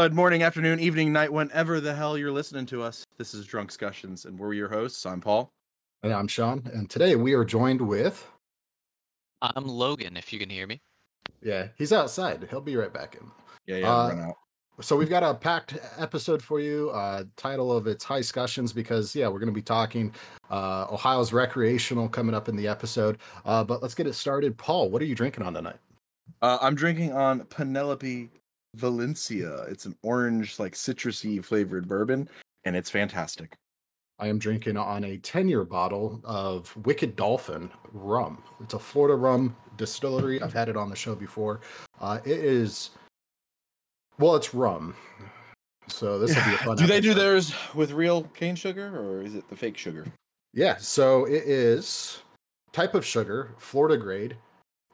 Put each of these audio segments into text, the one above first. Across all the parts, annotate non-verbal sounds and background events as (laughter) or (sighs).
Good morning, afternoon, evening, night, whenever the hell you're listening to us. This is Drunkscussions, and we're your hosts. I'm Paul. And I'm Sean. And today we are joined with. I'm Logan, if you can hear me. Yeah, he's outside. He'll be right back in. Yeah, yeah, Uh, run out. So we've got a packed episode for you. Uh, title of it's Highscussions because yeah, we're going to be talking uh, Ohio's recreational coming up in the episode. Uh, but let's get it started. Paul, what are you drinking on tonight? Uh, I'm drinking on Penelope Valencia. It's an orange, like citrusy flavored bourbon, and it's fantastic. I am drinking on a 10 year bottle of Wicked Dolphin rum. It's a Florida rum distillery. I've had it on the show before. Uh, it is, well, it's rum. So this will be a (laughs) fun do they do theirs with real cane sugar, or is it the fake sugar? Yeah, so it is type of sugar, Florida grade,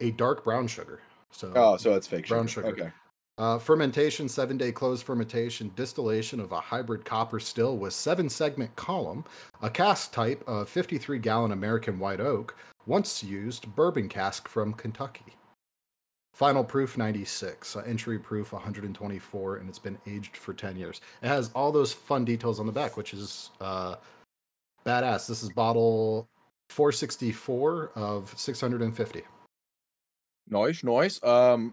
a dark brown sugar. So Oh, so it's fake Brown sugar. sugar. Okay. Uh, fermentation, seven day closed fermentation, distillation of a hybrid copper still with seven segment column, a cask type of 53 gallon American white oak, once used bourbon cask from Kentucky. Final proof 96, uh, entry proof 124, and it's been aged for 10 years. It has all those fun details on the back, which is uh, badass. This is bottle 464 of 650. Nice, nice. Um,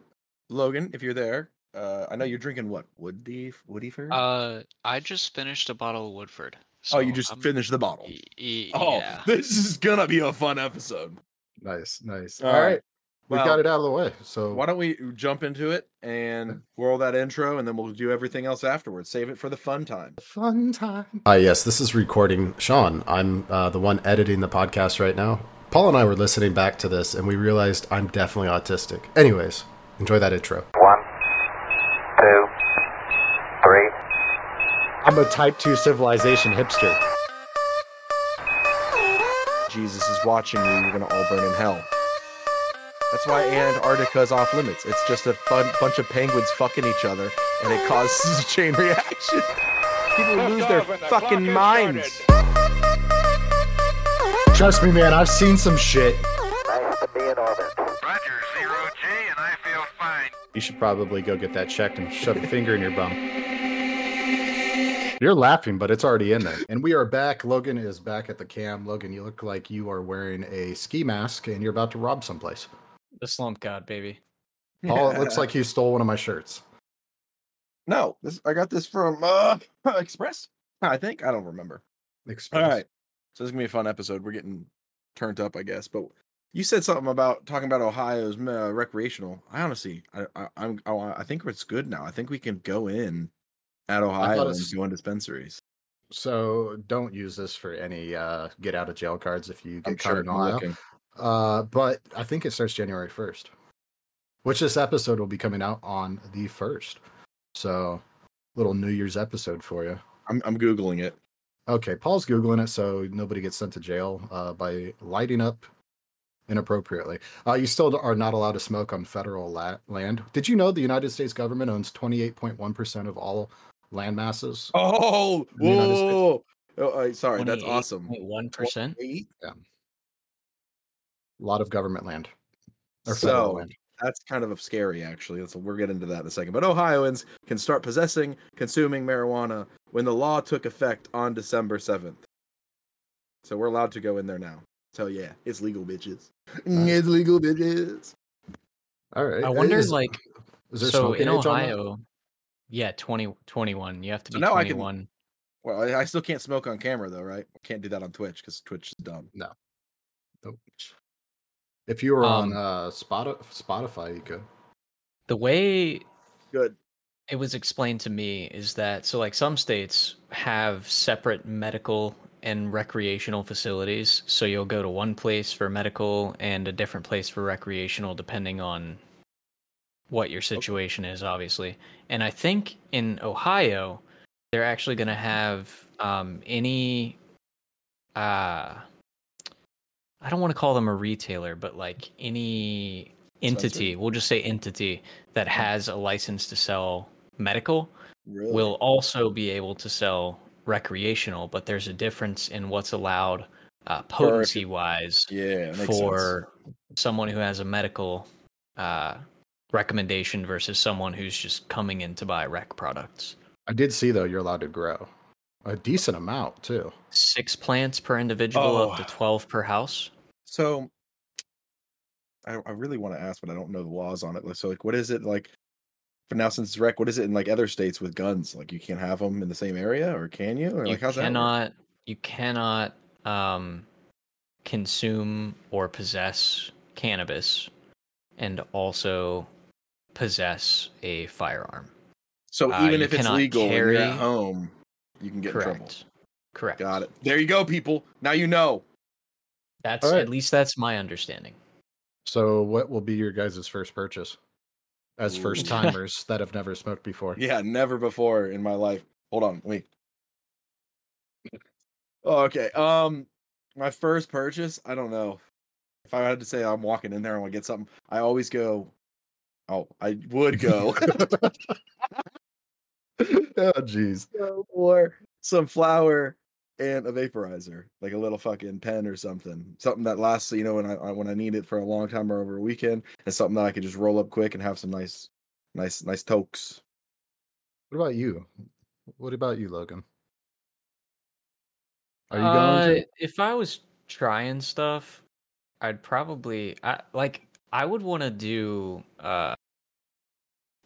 Logan, if you're there, uh, I know you're drinking what Woody Woody Fur. Uh, I just finished a bottle of Woodford. oh, you just I'm- finished the bottle. y- y- Oh, yeah. this is gonna be a fun episode. Nice, nice. All All right. right. We've Well, got it out of the way. So Why don't we jump into it and (laughs) whirl that intro, and then we'll do everything else afterwards. Save it for the fun time. Fun time. Uh, yes, this is recording. Sean, I'm uh, the one editing the podcast right now. Paul and I were listening back to this, and we realized I'm definitely autistic. Anyways, enjoy that intro. One, two, three. I'm a type 2 civilization hipster. Jesus is watching you. You're gonna all burn in hell. That's why Antarctica's off limits. It's just a fun bunch of penguins fucking each other, and it causes a (laughs) chain reaction. People lose their fucking minds. Trust me, man, I've seen some shit. You should probably go get that checked and shove a (laughs) finger in your bum. You're laughing, but it's already in there. And we are back. Logan is back at the cam. Logan, you look like you are wearing a ski mask and you're about to rob someplace. The slump god, baby. Paul, it looks like you stole one of my shirts. no. This I got this from uh, (laughs) Express. I think I don't remember. Express. All right. So this is gonna be a fun episode. We're getting turned up, I guess. But you said something about talking about Ohio's uh, recreational. I honestly, I, I, I'm, I, I think it's good now. I think we can go in at Ohio and go in dispensaries. So don't use this for any uh, get out of jail cards if you I'm get caught sure in I'm Ohio. Uh, but I think it starts January 1st, which this episode will be coming out on the 1st. So, little New Year's episode for you. I'm, I'm googling it. Okay, Paul's Googling it so nobody gets sent to jail uh, by lighting up inappropriately. Uh, you still are not allowed to smoke on federal la- land. Did you know the United States government owns 28.1% of all land masses? Oh, In the United States. whoa! Oh, uh, sorry, that's awesome. One percent. 28? A lot of government land. Or So land. that's kind of scary, actually. So we'll get into that in a second. But Ohioans can start possessing, consuming marijuana when the law took effect on December seventh. So we're allowed to go in there now. So yeah, it's legal, bitches. Nice. It's legal, bitches. All right. I wonder, Is- like, is there so smoking in age on that? Ohio, yeah, 20, 21. You have to So be now I can- 21. Well, I, I still can't smoke on camera though, right? Can't do that on Twitch because Twitch is dumb. No. Nope. If you were on Um, uh, Spoti- Spotify, you could. The way Good. it was explained to me is that so like some states have separate medical and recreational facilities. So you'll go to one place for medical and a different place for recreational depending on what your situation is obviously. And i think in ohio they're actually going to have um, any uh i don't want to call them a retailer but like any entity we'll just say entity that has a license to sell medical Really? will also be able to sell recreational, but there's a difference in what's allowed uh, potency wise yeah, makes sense. for someone who has a medical uh, recommendation versus someone who's just coming in to buy rec products. I did see though you're allowed to grow a decent amount too. Six plants per individual, up to Oh. 12 per house. So I, I really want to ask, but I don't know the laws on it. So, like, what is it like? For now, since it's rec, what is it in like other states with guns? Like, you can't have them in the same area, or can you? Or you like, how's that? work? cannot you cannot um, consume or possess cannabis and also possess a firearm. So uh, even you if it's legal and you're at home, you can get in trouble. Correct. Correct. Got it. There you go, people. Now you know. That's All right. at least that's my understanding. So what will be your guys' first purchase as first (laughs) timers that have never smoked before? Yeah, never before in my life. Hold on, wait. Oh, okay. Um, my first purchase. I don't know. If I had to say I'm walking in there and want to get something, I always go. Oh, I would go. (laughs) (laughs) oh jeez. go for some flour and a vaporizer, like a little fucking pen or something, something that lasts. You know, when I I- when I need it for a long time or over a weekend, and something that I could just roll up quick and have some nice, nice, nice tokes. What about you? What about you, Logan? Are you Uh, going to? If I was trying stuff, I'd probably I, like I would want to do. Uh,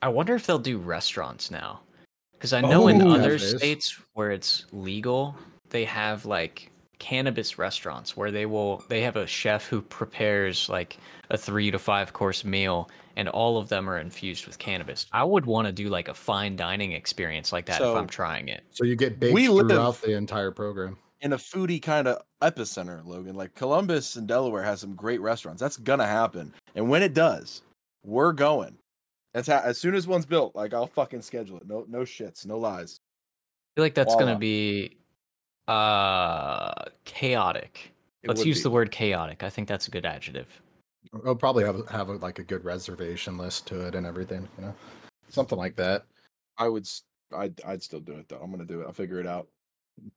I wonder if they'll do restaurants now, because I know in Oh, other states where it's legal, they have like cannabis restaurants where they will they have a chef who prepares like a three to five course meal and all of them are infused with cannabis i would want to do like a fine dining experience like that if i'm trying it So you get baked We live- throughout the entire program. in a foodie kind of epicenter, Logan. Like Columbus and Delaware has some great restaurants. That's gonna happen, and when it does, we're going. That's how. As soon as one's built, like I'll fucking schedule it. No, no shits, no lies. I feel like that's Voila. gonna be uh chaotic. It Let's use be. the word chaotic. I think that's a good adjective. I'll probably have have a, like a good reservation list to it and everything. You know, something like that. I would. s- I'd. I'd still do it though. I'm gonna do it. I'll figure it out.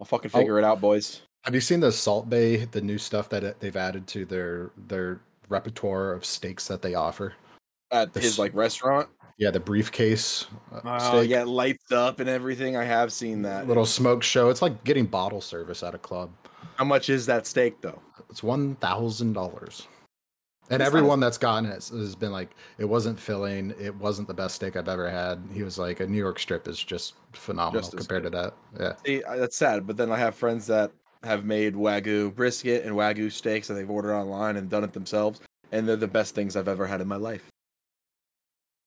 I'll fucking Oh. figure it out, boys. Have you seen the Salt Bae? The new stuff that it- they've added to their their repertoire of steaks that they offer. At The his like restaurant. Yeah, the briefcase. uh, Oh steak, yeah, lights up and everything. I have seen that. little smoke show. It's like getting bottle service at a club. How much is that steak though? It's one thousand dollars. And It's everyone that's gotten it has been like, it wasn't filling. It wasn't the best steak I've ever had. He was like, a New York strip is just phenomenal Just compared to that. Yeah. See, that's sad. But then I have friends that have made wagyu brisket and wagyu steaks that they've ordered online and done it themselves, and they're the best things I've ever had in my life.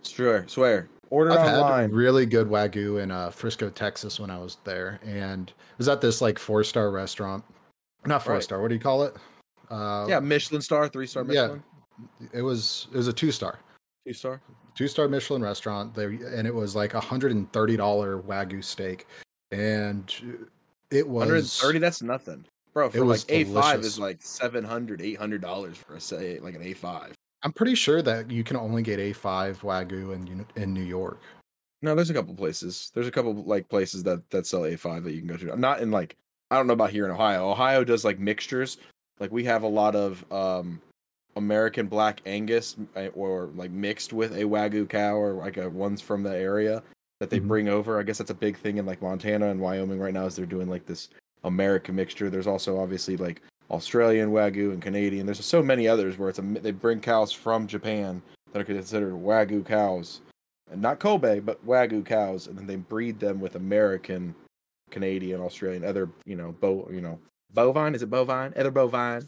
Swear, swear. Order I've online. had really good wagyu in uh, Frisco, Texas when I was there, and it was at this like four star restaurant. Not four Right. star. What do you call it? Uh, yeah, Michelin star, three star Michelin. yeah. Michelin, it was it was a two star, two star. two star Michelin restaurant. There, and it was like a hundred and thirty dollar wagyu steak, and it was 130. That's nothing, bro. For was like A5 delicious. is like 700 800 dollars for a say like an A5. I'm pretty sure that you can only get A5 wagyu in in New York. No, there's a couple places. There's a couple like places that that sell A5 that you can go to. I'm not in like I don't know about here in Ohio. Ohio does like mixtures. Like we have a lot of um American Black Angus uh, or like mixed with a Wagyu cow or like a ones from the area that they Mhm. bring over. I guess that's a big thing in like Montana and Wyoming right now is they're doing like this American mixture. There's also obviously like Australian Wagyu and Canadian. There's so many others where it's a they bring cows from Japan that are considered Wagyu cows and not Kobe, but Wagyu cows, and then they breed them with American, Canadian, Australian, other you know, bo you know, bovine. Is it bovine? Other bovine.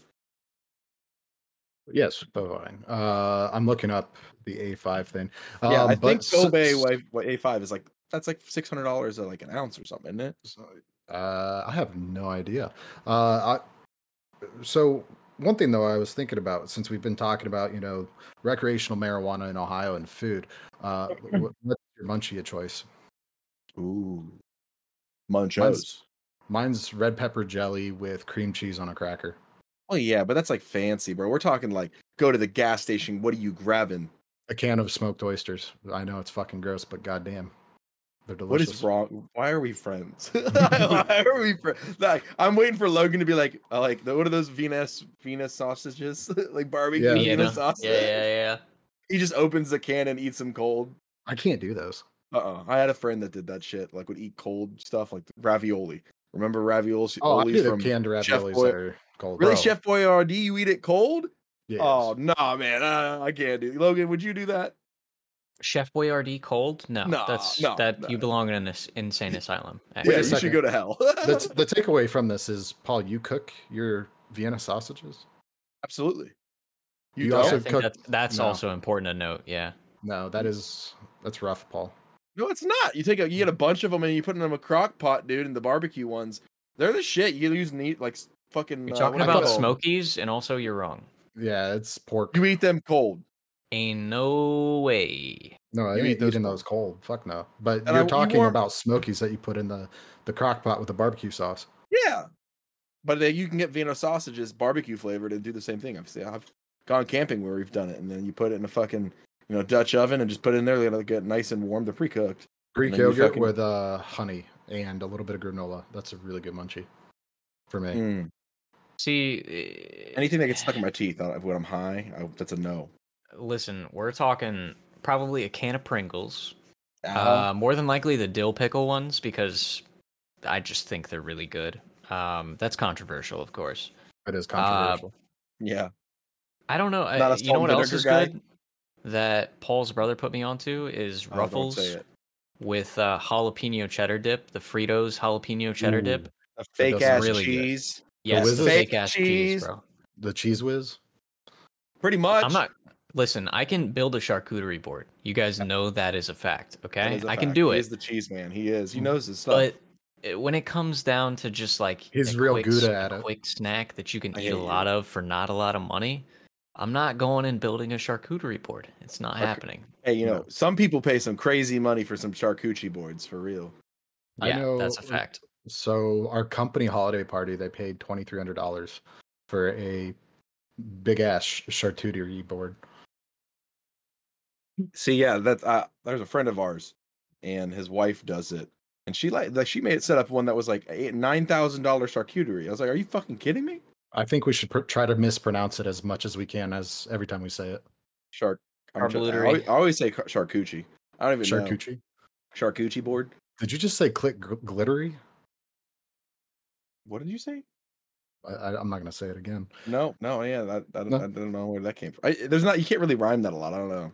Yes, bovine. Uh, I'm looking up the A5 thing. yeah, Um, I but think Kobe since- A five is like that's like six hundred dollars like an ounce or something, isn't it? Uh, I have no idea. Uh, I, so one thing though, I was thinking about since we've been talking about you know recreational marijuana in Ohio and food. Uh, (laughs) what, what's your munchie of choice? Ooh, munchos. Mine's red pepper jelly with cream cheese on a cracker. Oh yeah, but that's like fancy, bro. We're talking like go to the gas station. What are you grabbing? A can of smoked oysters. I know it's fucking gross, but goddamn, they're delicious. is wrong? Why are we friends? (laughs) (laughs) Why are we friends? Like, I'm waiting for Logan to be like, uh, like, what are those Venus Venus sausages? (laughs) like barbecue Yeah. Venus Vienna. sausage. Yeah, yeah, yeah. he just opens the can and eats them cold. I can't do those. Uh uh I had a friend that did that shit. Like would eat cold stuff like ravioli. Remember raviolis? Oh, I Oli's do the from canned Chef raviolis Boy- that are cold. really Bro, Chef Boyardee. You eat it cold? yes. Oh no, man, uh, I can't do. Logan, would you do that? Chef Boyardee cold? No, No, that's no, that no. you belong in an insane asylum. Wait actually. yeah, you should go to hell. the, (laughs) the takeaway from this is, Paul, you cook your Vienna sausages? Absolutely. You, You don't? I also think cook- that's, that's no. also important to note. Yeah. No, that is that's rough, Paul. No, it's not. You take a you get a bunch of them and you put them in a crock pot, dude, and the barbecue ones. They're the shit. You use neat like fucking. You're uh, talking what do you about? Smokies, and also you're wrong. Yeah, it's pork. You eat them cold. Ain't no way. No, I You ain't eat those eating cold. those cold. Fuck no. But And you're you talking warm- about smokies that you put in the the crock pot with the barbecue sauce. Yeah, but they, you can get Vienna sausages barbecue flavored and do the same thing. I've I've gone camping where we've done it, and then you put it in a fucking you know Dutch oven and just put it in there. They gotta get nice and warm. They're pre cooked. Greek yogurt fucking- with uh, honey and a little bit of granola. That's a really good munchie for me. Mm. See, eh, Anything that gets stuck in my teeth uh, when I'm high, I, that's a no. Listen, we're talking probably a can of Pringles. Uh, Uh, more than likely the dill pickle ones because I just think they're really good. Um, that's controversial, of course. It is uh, controversial. yeah, I don't know. Not uh, a you know what else is guy? good? That Paul's brother put me onto is Oh, Ruffles say with uh, jalapeno cheddar dip, the Fritos jalapeno cheddar dip. A fake ass really good. cheese. Yes, the Fake fake ass cheese. cheese, bro. the cheese whiz. Pretty much. I'm not. Listen, I can build a charcuterie board. You guys know that is a fact. Okay, is a I can do it. He's the cheese man. He is. He mm. knows his stuff. But when it comes down to just like his a real quick, good at a it. quick snack that you can I eat hate a you. lot of for not a lot of money, I'm not going and building a charcuterie board. It's not Okay. happening. hey, you know, No. some people pay some crazy money for some charcuterie boards for real. I Yeah, know- that's a fact. So our company holiday party, they paid twenty three hundred dollars for a big ass charcuterie board. See, yeah, that's uh, there's a friend of ours, and his wife does it, and she like like she made it set up one that was like eight nine thousand dollar charcuterie. I was like, are you fucking kidding me? I think we should pr- try to mispronounce it as much as we can as every time we say it. Shark. I'm I Charcuterie. always, I always say char- charcuterie. I don't even know. Charcuterie. Charcuterie board. Did you just say click gl- glittery? What did you say? I, I, I'm not gonna say it again. No, no, yeah, that, that, No. I don't know where that came from. I, there's not. You can't really rhyme that a lot. I don't know.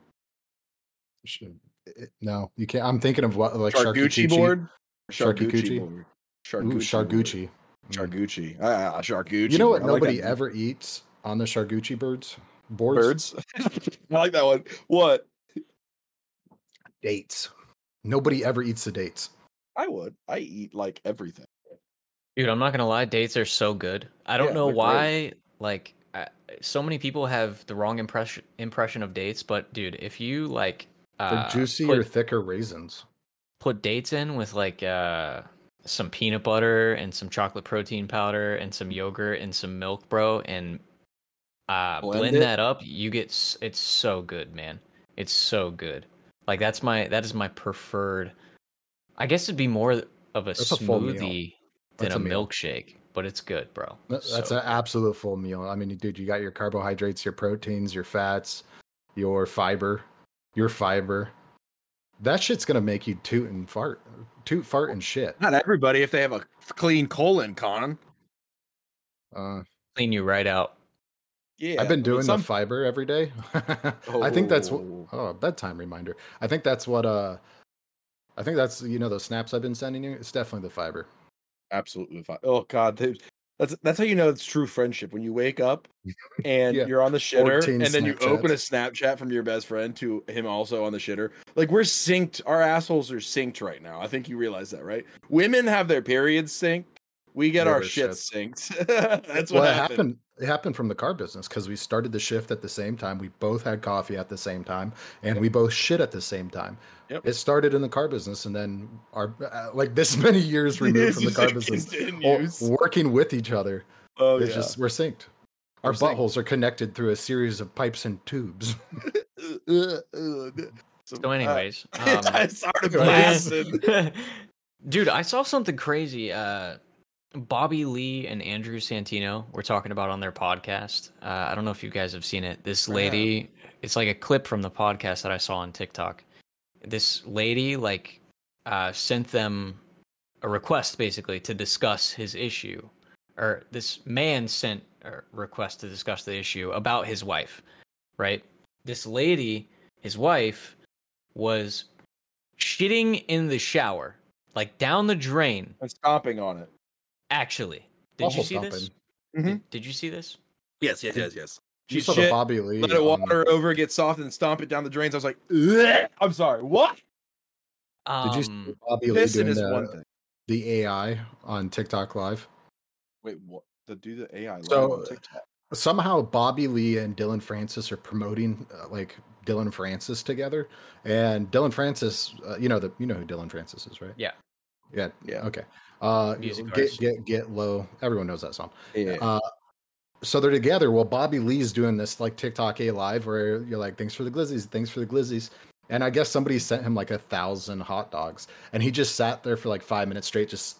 Should- it- no, you can't. I'm thinking of what like Charcuterie charcuterie board. Charcuterie? board. Ooh, Charcuterie. board. chargucci. Mm. Chargucci. Ah, ah, charcuterie. You know what? board. I like Nobody ever eats on the chargucci birds boards. Birds. (laughs) I like that one. What? Dates. Nobody ever eats the dates. I would. I eat like everything. Dude, I'm not gonna lie. Dates are so good. I don't Yeah, know they're why. Like, I, so many people have the wrong impression impression of dates. But dude, if you like, The uh, juicy put, or thicker raisins. put dates in with like uh some peanut butter and some chocolate protein powder and some yogurt and some milk, bro, and uh Blend blend, that up, you get it's so good, man. It's so good. Like that's my that is my preferred. I guess it'd be more of a That's a smoothie than a, a milkshake, but it's good, bro. That's So an good. absolute full meal. I mean, dude, you got your carbohydrates, your proteins, your fats, your fiber, your fiber. That shit's gonna make you toot and fart, toot, fart, and shit. Not everybody, if they have a clean colon, Con. Uh, clean you right out. Yeah, I've been I mean, doing some- the fiber every day. (laughs) I think that's what. Oh. Oh, a bedtime reminder. I think that's what. Uh, I think that's you know those snaps I've been sending you. It's definitely the fiber. absolutely fine. Oh God, dude. That's that's how you know it's true friendship when you wake up (laughs) and Yeah. you're on the shitter, and then you open a Snapchat from your best friend to him also on the shitter. Like we're synced. Our assholes are synced right now. I think you realize that, right? Women have their periods synced. We get our shit shit. synced. (laughs) that's well, what it happened. happened. It happened from the car business because we started the shift at the same time. We both had coffee at the same time, and we both shit at the same time. Yep. It started in the car business, and then our uh, like this (laughs) many years (laughs) removed from the car business, o- working with each other. Oh it's yeah. just we're synced. Our We're synced. buttholes are connected through a series of pipes and tubes. so, So, anyways, uh, um, I started blasting. Dude, I saw something crazy. Uh, Bobby Lee and Andrew Santino were talking about on their podcast. Uh, I don't know if you guys have seen it. This lady, it's like a clip from the podcast that I saw on TikTok. This lady like uh, sent them a request basically to discuss his issue, or this man sent a request to discuss the issue about his wife. Right? This lady, his wife, was shitting in the shower, like down the drain. I'm stomping on it. Actually, did Awful you see this? stomping. Mhm. Did, did you see this? Yes, yes, yes, yes. You She saw the Bobby Lee. let it on- water over, get soft, and stomp it down the drains. I was like, "Ugh." I'm sorry, what? Did you see Um, Bobby Lee doing is one the, thing. the AI on TikTok Live? Wait, what? To do the AI live So- on TikTok. Somehow Bobby Lee and Dillon Francis are promoting uh, like Dillon Francis together, and Dillon Francis, uh, you know the you know who Dillon Francis is, right? Yeah. Yeah. Yeah. Okay. Uh, get get get low. Everyone knows that song. Yeah. Uh, so they're together. Well, Bobby Lee's doing this like TikTok A live where you're like, thanks for the glizzies, thanks for the glizzies. And I guess somebody sent him like a thousand hot dogs. And he just sat there for like five minutes straight, just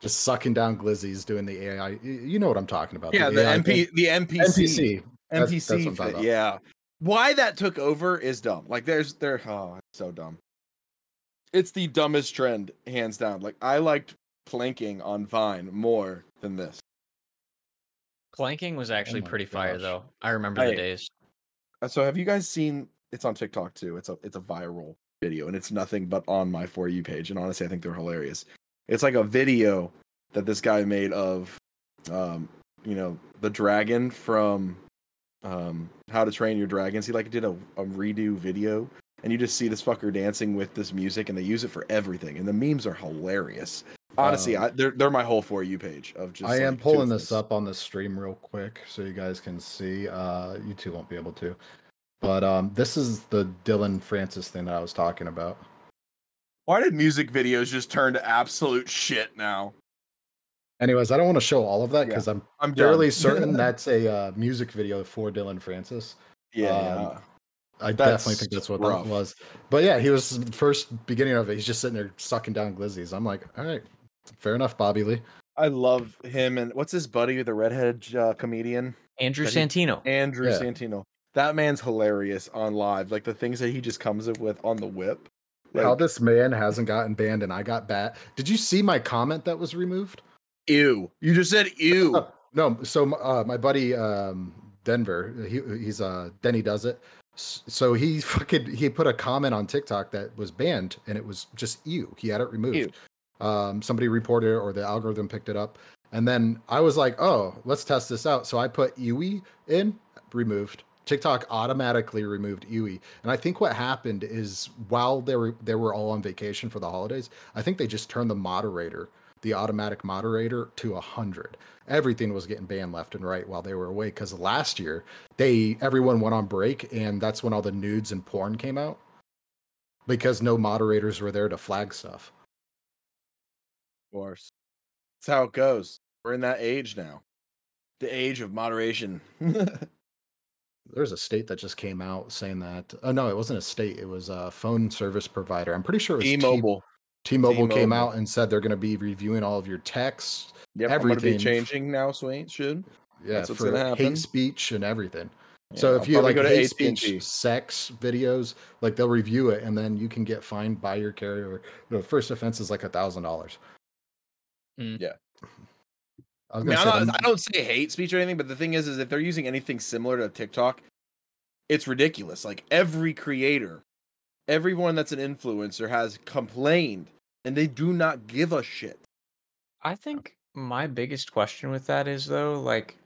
just sucking down glizzies, doing the AI. You know what I'm talking about. yeah, the AI MP, the NPC, NPC. NPC. that's what I'm talking fit, about. yeah. Why that took over is dumb. Like, there's there. Oh, it's so dumb. It's the dumbest trend, hands down. Like, I liked planking on Vine more than this. planking was actually Oh my pretty fire though. I remember I- the days. Uh, So, have you guys seen? It's on TikTok too. It's a it's a viral video, and it's nothing but on my for you page. And honestly, I think they're hilarious. It's like a video that this guy made of, um, you know, the dragon from, um, How to Train Your Dragons. He like did a, a redo video, and you just see this fucker dancing with this music, and they use it for everything. And the memes are hilarious. Honestly, Um, I, they're they're my whole for you page of just. I am like, two pulling this things. up on the stream real quick so you guys can see. Uh, you two won't be able to. But um, this is the Dillon Francis thing that I was talking about. Why did music videos just turn to absolute shit now? Anyways, I don't want to show all of that Yeah. because I'm I'm fairly certain (laughs) that's a uh, music video for Dillon Francis. yeah. um, yeah. I That's definitely think that's what rough. that was. But yeah, he was the first beginning of it. He's just sitting there sucking down glizzies. I'm like, all right, fair enough, Bobby Lee. I love him and what's his buddy, the redheaded uh, comedian, Andrew But he- Santino. Andrew Yeah. Santino. That man's hilarious on live. Like the things that he just comes up with on the whip. Like, How this man hasn't gotten banned and I got bat. Did you see my comment that was removed? ew. You just said ew. (laughs) No, so uh, my buddy um, Denver, he, he's uh, Denny does it. So he (laughs) fucking he put a comment on TikTok that was banned and it was just ew. He had it removed. Um, somebody reported it or the algorithm picked it up. And then I was like, oh, let's test this out. So I put Ewy in, removed. TikTok automatically removed Ewy. And I think what happened is while they were they were all on vacation for the holidays, I think they just turned the moderator, the automatic moderator, to a hundred. Everything was getting banned left and right while they were away. Because last year they everyone went on break, and that's when all the nudes and porn came out. Because no moderators were there to flag stuff. Of course. That's how it goes. We're in that age now. The age of moderation. (laughs) There's a state that just came out saying that. Oh no, it wasn't a state. It was a phone service provider. I'm pretty sure it was T- T-Mobile. T-Mobile came out and said they're going to be reviewing all of your texts. Yep, I'm be everything. changing now, Swain. Should. Yeah, That's what's for gonna happen. hate speech and everything. Yeah, so I'll if you like go to hate AT&T. speech, sex videos, like they'll review it and then you can get fined by your carrier. The first offense is like a thousand dollars. Mm. Yeah. I was I mean, gonna I'm say not, I don't say hate speech or anything, but the thing is, is if they're using anything similar to TikTok, it's ridiculous. Like every creator, everyone that's an influencer has complained, and they do not give a shit. I think my biggest question with that is though, like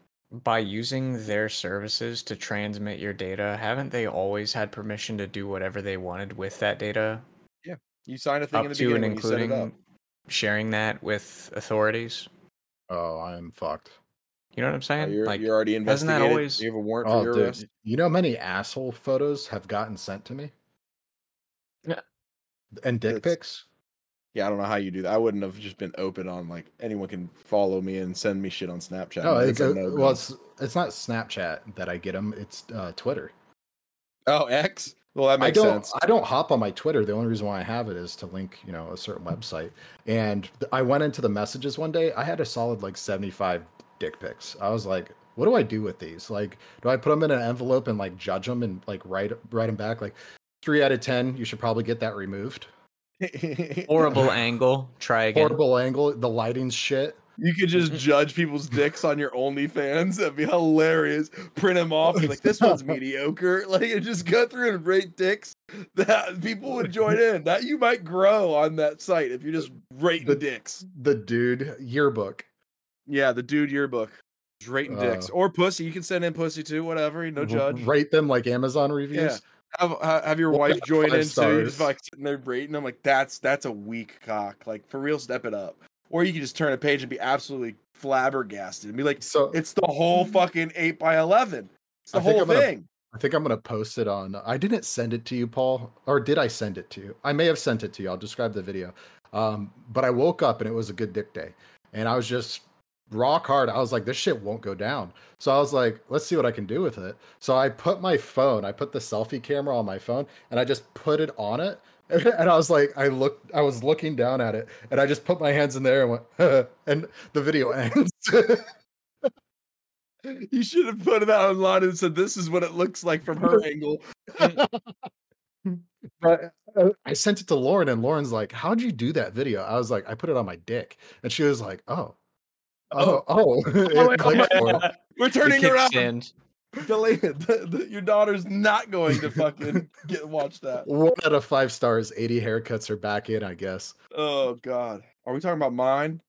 by using their services to transmit your data, haven't they always had permission to do whatever they wanted with that data? Yeah. You sign a thing in Up the to and beginning you set it up. including sharing that with authorities. oh, I'm fucked. You know what I'm Oh, saying? you're, like you're already hasn't that always- You have a warrant Oh, for your dude, arrest. you know how many asshole photos have gotten sent to me? Yeah. And dick It's- pics? Yeah, I don't know how you do that. I wouldn't have just been open on like anyone can follow me and send me shit on Snapchat. No, it's, a no-go. well, it's it's not Snapchat that I get them. It's uh, Twitter. oh X. Well, that I makes don't sense. I don't hop on my Twitter. The only reason why I have it is to link, you know, a certain website. And th- I went into the messages one day. I had a solid like 75 dick pics. I was like, what do I do with these? Like, do I put them in an envelope and like judge them and like write write them back like 3 out of 10, you should probably get that removed. (laughs) Horrible angle. Try again. Horrible angle, the lighting's shit. You could just (laughs) judge people's dicks on your OnlyFans. That'd be hilarious. Print them off. Be like, this one's (laughs) mediocre. Like, and just go through and rate dicks. That people would join in. That you might grow on that site if you just rate The- dicks. The dude yearbook. Yeah, the dude yearbook. Just rating dicks Uh, or pussy. You can send in pussy too. Whatever. No judge. Rate them like Amazon reviews. Have ha- have your wife join in too. Just like sitting there rating them. Like that's that's a weak cock. Like for real, step it up. Or you can just turn a page and be absolutely flabbergasted and be like, So It's the whole fucking eight by eleven. It's the I whole I'm gonna- thing. I think I'm gonna post it on. I didn't send it to you, Paul, or did I send it to you? I may have sent it to you. I'll describe the video. Um, but I woke up and it was a good dick day, and I was just rock hard. I was like, this shit won't go down. So I was like, let's see what I can do with it. So I put my phone, I put the selfie camera on my phone, and I just put it on it. (laughs) And I was like, I looked, I was looking down at it, and I just put my hands in there and went, (laughs) and the video (laughs) ends. You should have put it out online and said, "This is what it looks like from her angle." but uh, I sent it to Lauren, and Lauren's like, "How'd you do that video?" I was like, "I put it on my dick," and she was like, "Oh, oh, oh!" Oh, (laughs) it clicked for her. We're turning around. kickstand. Delete it. The- the- your daughter's not going to fucking (laughs) get watch that. One out of five stars. Eighty haircuts are back in, I guess. Oh God, are we talking about mine?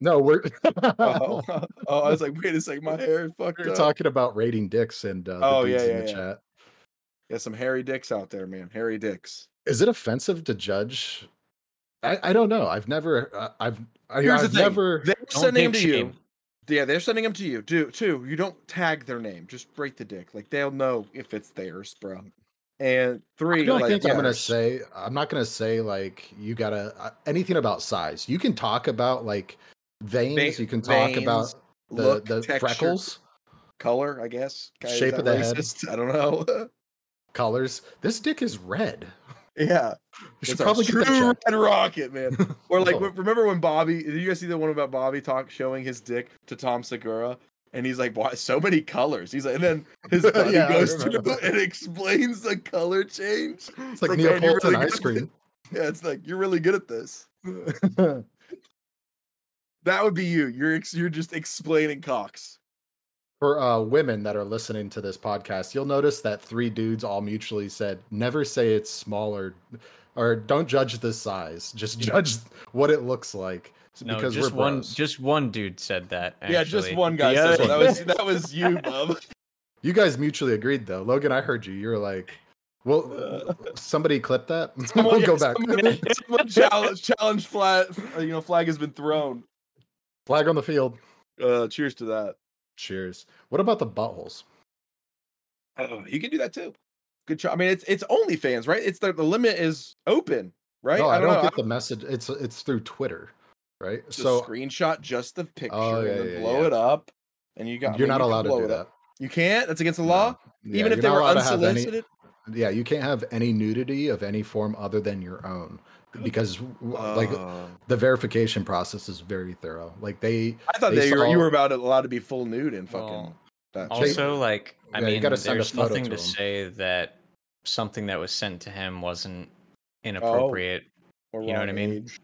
No, we're (laughs) Oh, oh I was like, wait a second, my hair is fucked we're up. talking about rating dicks and uh, the Oh, dudes yeah, in yeah, the yeah. chat. Yeah, some hairy dicks out there, man. Hairy dicks. Is it offensive to judge? I, I don't know. I've never. Uh, I've. I, Here's the I've thing. never. They're sending them to you. Yeah, they're sending them to you. Do two. You don't tag their name. Just rate the dick. Like they'll know if it's theirs, bro. And three. I don't like, think I'm gonna say. I'm not gonna say like you gotta uh, anything about size. You can talk about like veins. Ve- you can talk about the look, the texture, freckles, color. I guess Is Shape of the head. (laughs) I don't know. (laughs) colors. This dick is red. Yeah, You should it's a probably get true red rocket, man. (laughs) Or like, Oh. remember when Bobby? Did you guys see the one about Bobby talk showing his dick to Tom Segura? And he's like, "Why so many colors?" He's like, and then his (laughs) buddy Yeah, goes through that. and explains the color change. It's like like, Neapolitan really ice (laughs) cream. Yeah, it's like you're really good at this. That would be you. You're ex- you're just explaining cocks. For uh, women that are listening to this podcast, you'll notice that three dudes all mutually said, "Never say it's smaller, or don't judge the size. Just judge what it looks like." No, because just we're one. bros. Just one dude said that. Yeah, just one guy The said that. that was that was you, (laughs) bub. You guys mutually agreed, though. Logan, I heard you. You're like, well, somebody clip that. (laughs) Someone- we'll yeah, go (laughs) back. Someone, someone challenge challenge flag. You know, flag has been thrown. Flag on the field. Uh, cheers to that. Cheers. What about the buttholes? Oh, you can do that too. Good job. I mean, it's it's OnlyFans, right? It's the the limit is open, right? No, I don't, know. get the message. It's it's through Twitter, right? Just so screenshot just the oh, picture Oh, yeah, and then yeah, blow yeah. it up, and you got. You're mean, not you allowed to do that. up. You can't. That's against the law. No. Even if they were have any- unsolicited. Yeah, you can't have any nudity of any form other than your own because w- like Uh, the verification process is very thorough. Like they I thought they they were, you saw- were about allowed to be full nude and fucking. Well, that shit. Also, like, I Yeah, you mean, gotta send there's photo nothing to to, say that something that was sent to him wasn't Oh. inappropriate. Or you know what I mean? age.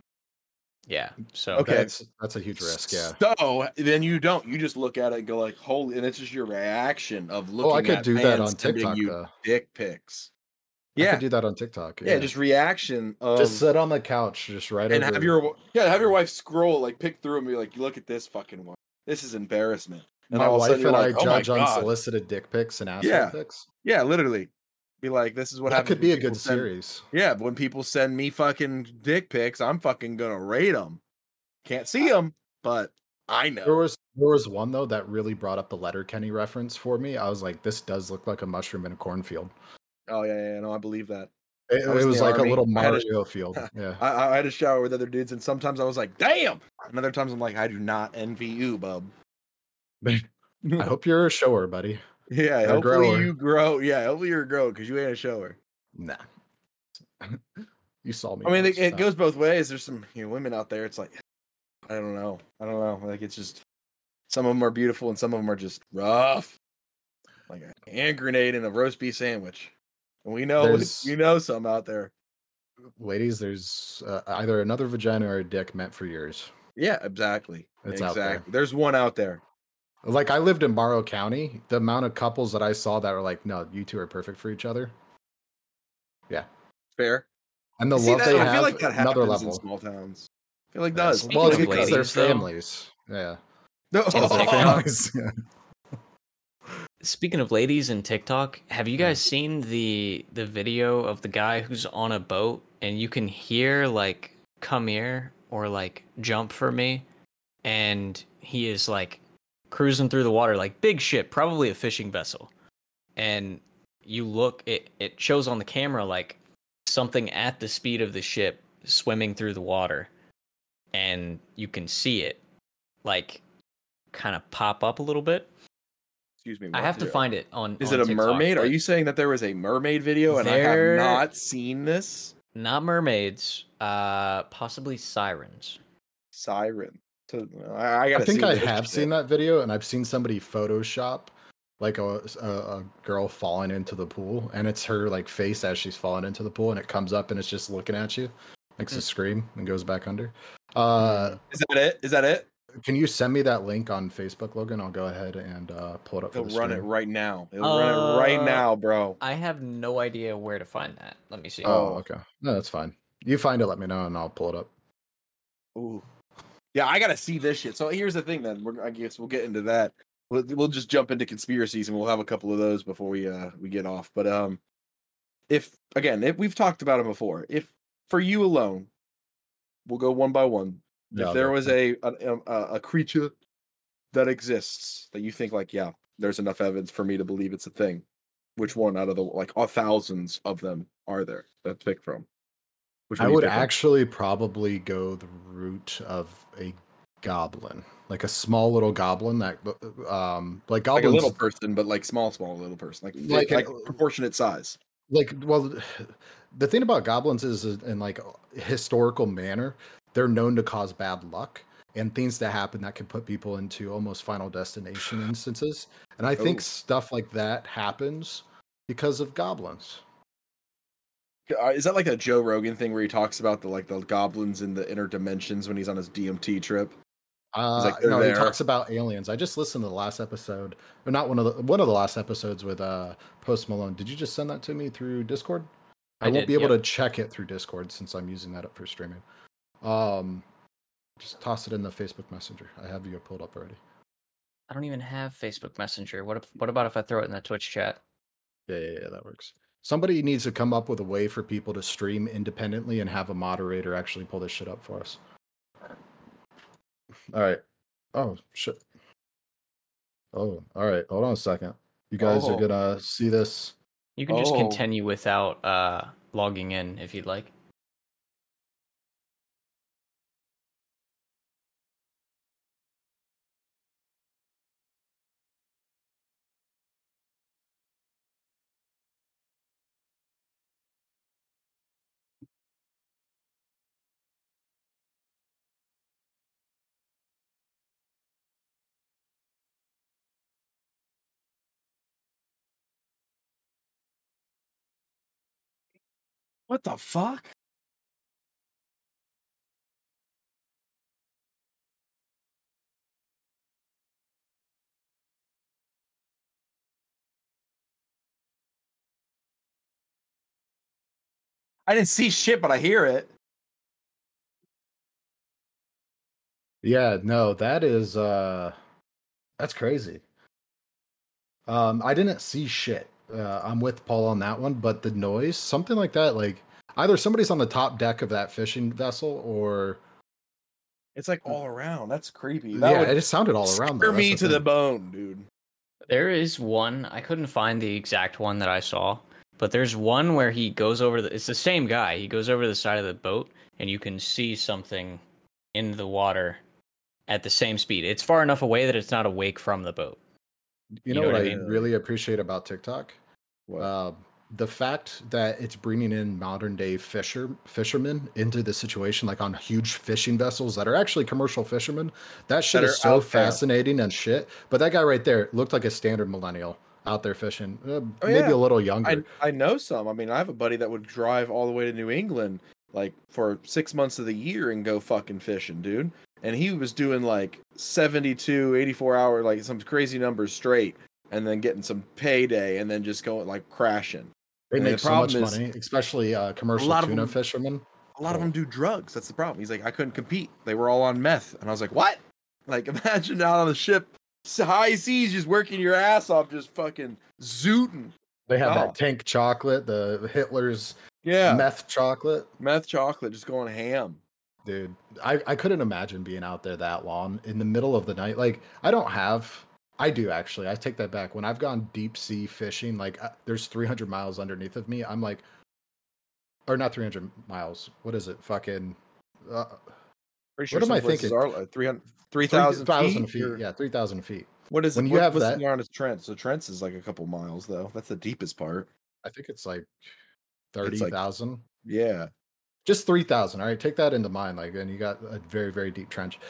Yeah. So Okay. that's that's a huge risk, yeah. So then you don't. You just look at it and go like, "Holy!" And it's just your reaction of looking. Oh, I could at do that on TikTok You though. dick pics. I Yeah, could do that on TikTok. yeah, Just reaction of just sit on the couch, just right and over. have your yeah have your wife scroll like pick through and be like, "Look at this fucking one. This is embarrassment." And my all of a wife and you're I like, "Oh judge God." unsolicited dick pics and asshole Yeah. pics. Yeah, literally. Be like, "This is what That could be a good send- series. Yeah, when people send me fucking dick pics, I'm fucking gonna rate them. Can't see them, but I know. There was there was one though that really brought up the Letterkenny reference for me. I was like, this does look like a mushroom in a cornfield. Oh yeah, yeah, no, I believe that. It, I was was like army. a little Mario field. (laughs) Yeah. I, I had a shower with other dudes, and sometimes I was like, "Damn!" And other times I'm like, "I do not envy you, bub." (laughs) I hope you're a shower, buddy. (laughs) Yeah, hopefully grower. you grow. Yeah, hopefully you're a grower because you ain't a shower. Nah. you saw me. I mean, it, it goes both ways. There's some you know, women out there. It's like, I don't know. I don't know. Like it's just some of them are beautiful and some of them are just rough. Like a hand grenade in a roast beef sandwich. And we know There's- we know some out there. ladies. There's uh, either another vagina or a dick meant for yours. Yeah, exactly. It's out there. There's one out there. Like I lived in Morrow County. The amount of couples that I saw that were like, "No, you two are perfect for each other," Yeah, Fair. and the You see love that? they I have, feel like that happens another in small towns. I feel like it does. Speaking well, of because they're ladies, though- families. Yeah, (laughs) No, Speaking (laughs) (laughs) of They're TikTok. families. yeah. Speaking of ladies and TikTok, have you guys seen the the video of the guy who's on a boat and you can hear like come here or like jump for me and he is like cruising through the water like big ship, probably a fishing vessel. And you look it it shows on the camera like something at the speed of the ship swimming through the water and you can see it like kind of pop up a little bit. Excuse me. I what? have to Yeah. find it on. Is on it a TikTok, mermaid? Are you saying that there was a mermaid video and There- I have not seen this? not mermaids? Uh, possibly sirens. Siren. To, I, I, think I have shit. seen that video, and I've seen somebody Photoshop like a, a a girl falling into the pool, and it's her like face as she's falling into the pool, and it comes up and it's just looking at you, makes Hmm. a scream, and goes back under. Uh, Is that it? Is that it? Can you send me that link on Facebook, Logan? I'll go ahead and uh, pull it up. For He'll the run it right now. He'll run it right Uh, now, bro. I have no idea where to find that. Let me see. Oh, okay. No, that's fine. You find it, let me know, and I'll pull it up. Ooh. Yeah, I gotta see this shit. So here's the thing. Then we're, I guess we'll get into that. We'll, we'll just jump into conspiracies, and we'll have a couple of those before we uh we get off. But um, if again, if we've talked about it before, if for you alone, we'll go one by one. Yeah, if there go. was a, a um, a a creature that exists that you think like, yeah, there's enough evidence for me to believe it's a thing. Which one out of the like thousands of them are there that pick from? Which I would actually probably go the route of a goblin, like a small little goblin that, uh, uh, um, like like a little person, but like small, small little person, like Like like, a- proportionate size. like well, (sighs) the thing about goblins is, is in like a historical manner, they're known to cause bad luck and things that happen that can put people into almost final destination (sighs) instances. And I think Oh. stuff like that happens because of goblins. Uh, Is that like a Joe Rogan thing where he talks about the like the goblins in the inner dimensions when he's on his DMT trip? Uh, like, they're no, he talks about aliens. I just listened to the last episode, or not one of the one of the last episodes with uh Post Malone. Did you just send that to me through Discord? I, I won't did, be able yep. to check it through Discord since I'm using that up for streaming. Um, just toss it in the Facebook Messenger. I have you pulled up already. I don't even have Facebook Messenger. What if, what about if I throw it in the Twitch chat? Yeah, yeah, yeah, that works. Somebody needs to come up with a way for people to stream independently and have a moderator actually pull this shit up for us. All right. Oh shit. Oh, all right. Hold on a second. You guys Oh. are gonna see this. You can just Oh. continue without uh logging in if you'd like. What the fuck? I didn't see shit, but I hear it. Yeah, no, that is uh that's crazy. Um I didn't see shit. Uh I'm with Paul on that one, but the noise, something like that, like either somebody's on the top deck of that fishing vessel or It's like all around. That's creepy. yeah, That would it just sounded all around. scare though, me that's to the bone, dude. There is one. I couldn't find the exact one that I saw, but there's one where he goes over the. It's the same guy. He goes over the side of the boat, and you can see something in the water at the same speed. It's far enough away that it's not awake from the boat. You You know, know what, what I mean? really appreciate about TikTok? Um, the fact that it's bringing in modern day fisher fishermen into the situation, like on huge fishing vessels that are actually commercial fishermen, that shit That is so fascinating and shit. But that guy right there looked like a standard millennial out there fishing, uh, Oh, maybe yeah. a little younger. I I know some. I mean, I have a buddy that would drive all the way to New England like for six months of the year and go fucking fishing, dude. And he was doing like 72, 84 hour, like some crazy numbers straight, and then getting some payday, and then just going like crashing. they and the make so much is- money, especially uh, commercial tuna them- fishermen. A lot of them do drugs. That's the problem. He's like, I couldn't compete. They were all on meth, and I was like, what? Like, (laughs) imagine out on the ship, high seas, just working your ass off, just fucking zooting. They have Oh. that tank chocolate, the Hitler's Yeah, meth chocolate. meth chocolate, just going ham. Dude I, I couldn't imagine being out there that long in the middle of the night like i don't have i do actually i take that back when i've gone deep sea fishing like uh, there's 300 miles underneath of me i'm like or not 300 miles what is it fucking uh, Pretty sure What am I thinking? are like 300 3,000 3,000 feet. feet or- yeah 3000 feet What is When it? you what, have that- the longest Trent? So Trent's is like a couple miles though. That's the deepest part. i think it's like It's like- 30000 Yeah. Just 3000 all right? Take that into mind like and you got a very very deep trench.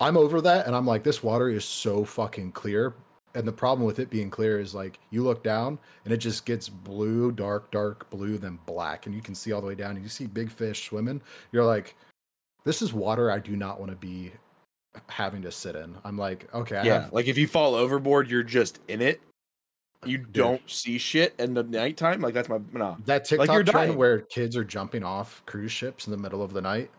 I'm over that and i'm like this water is so fucking clear. And the problem with it being clear is like you look down and it just gets blue dark dark blue then black. And you can see all the way down and you see big fish swimming. You're like this is water i do not want to be having to sit in. I'm like okay I yeah. have, Like if you fall overboard, you're just in it. You don't see shit in the nighttime. Like that's my nah. that like tiktok you're trend dying. where kids are jumping off cruise ships in the middle of the night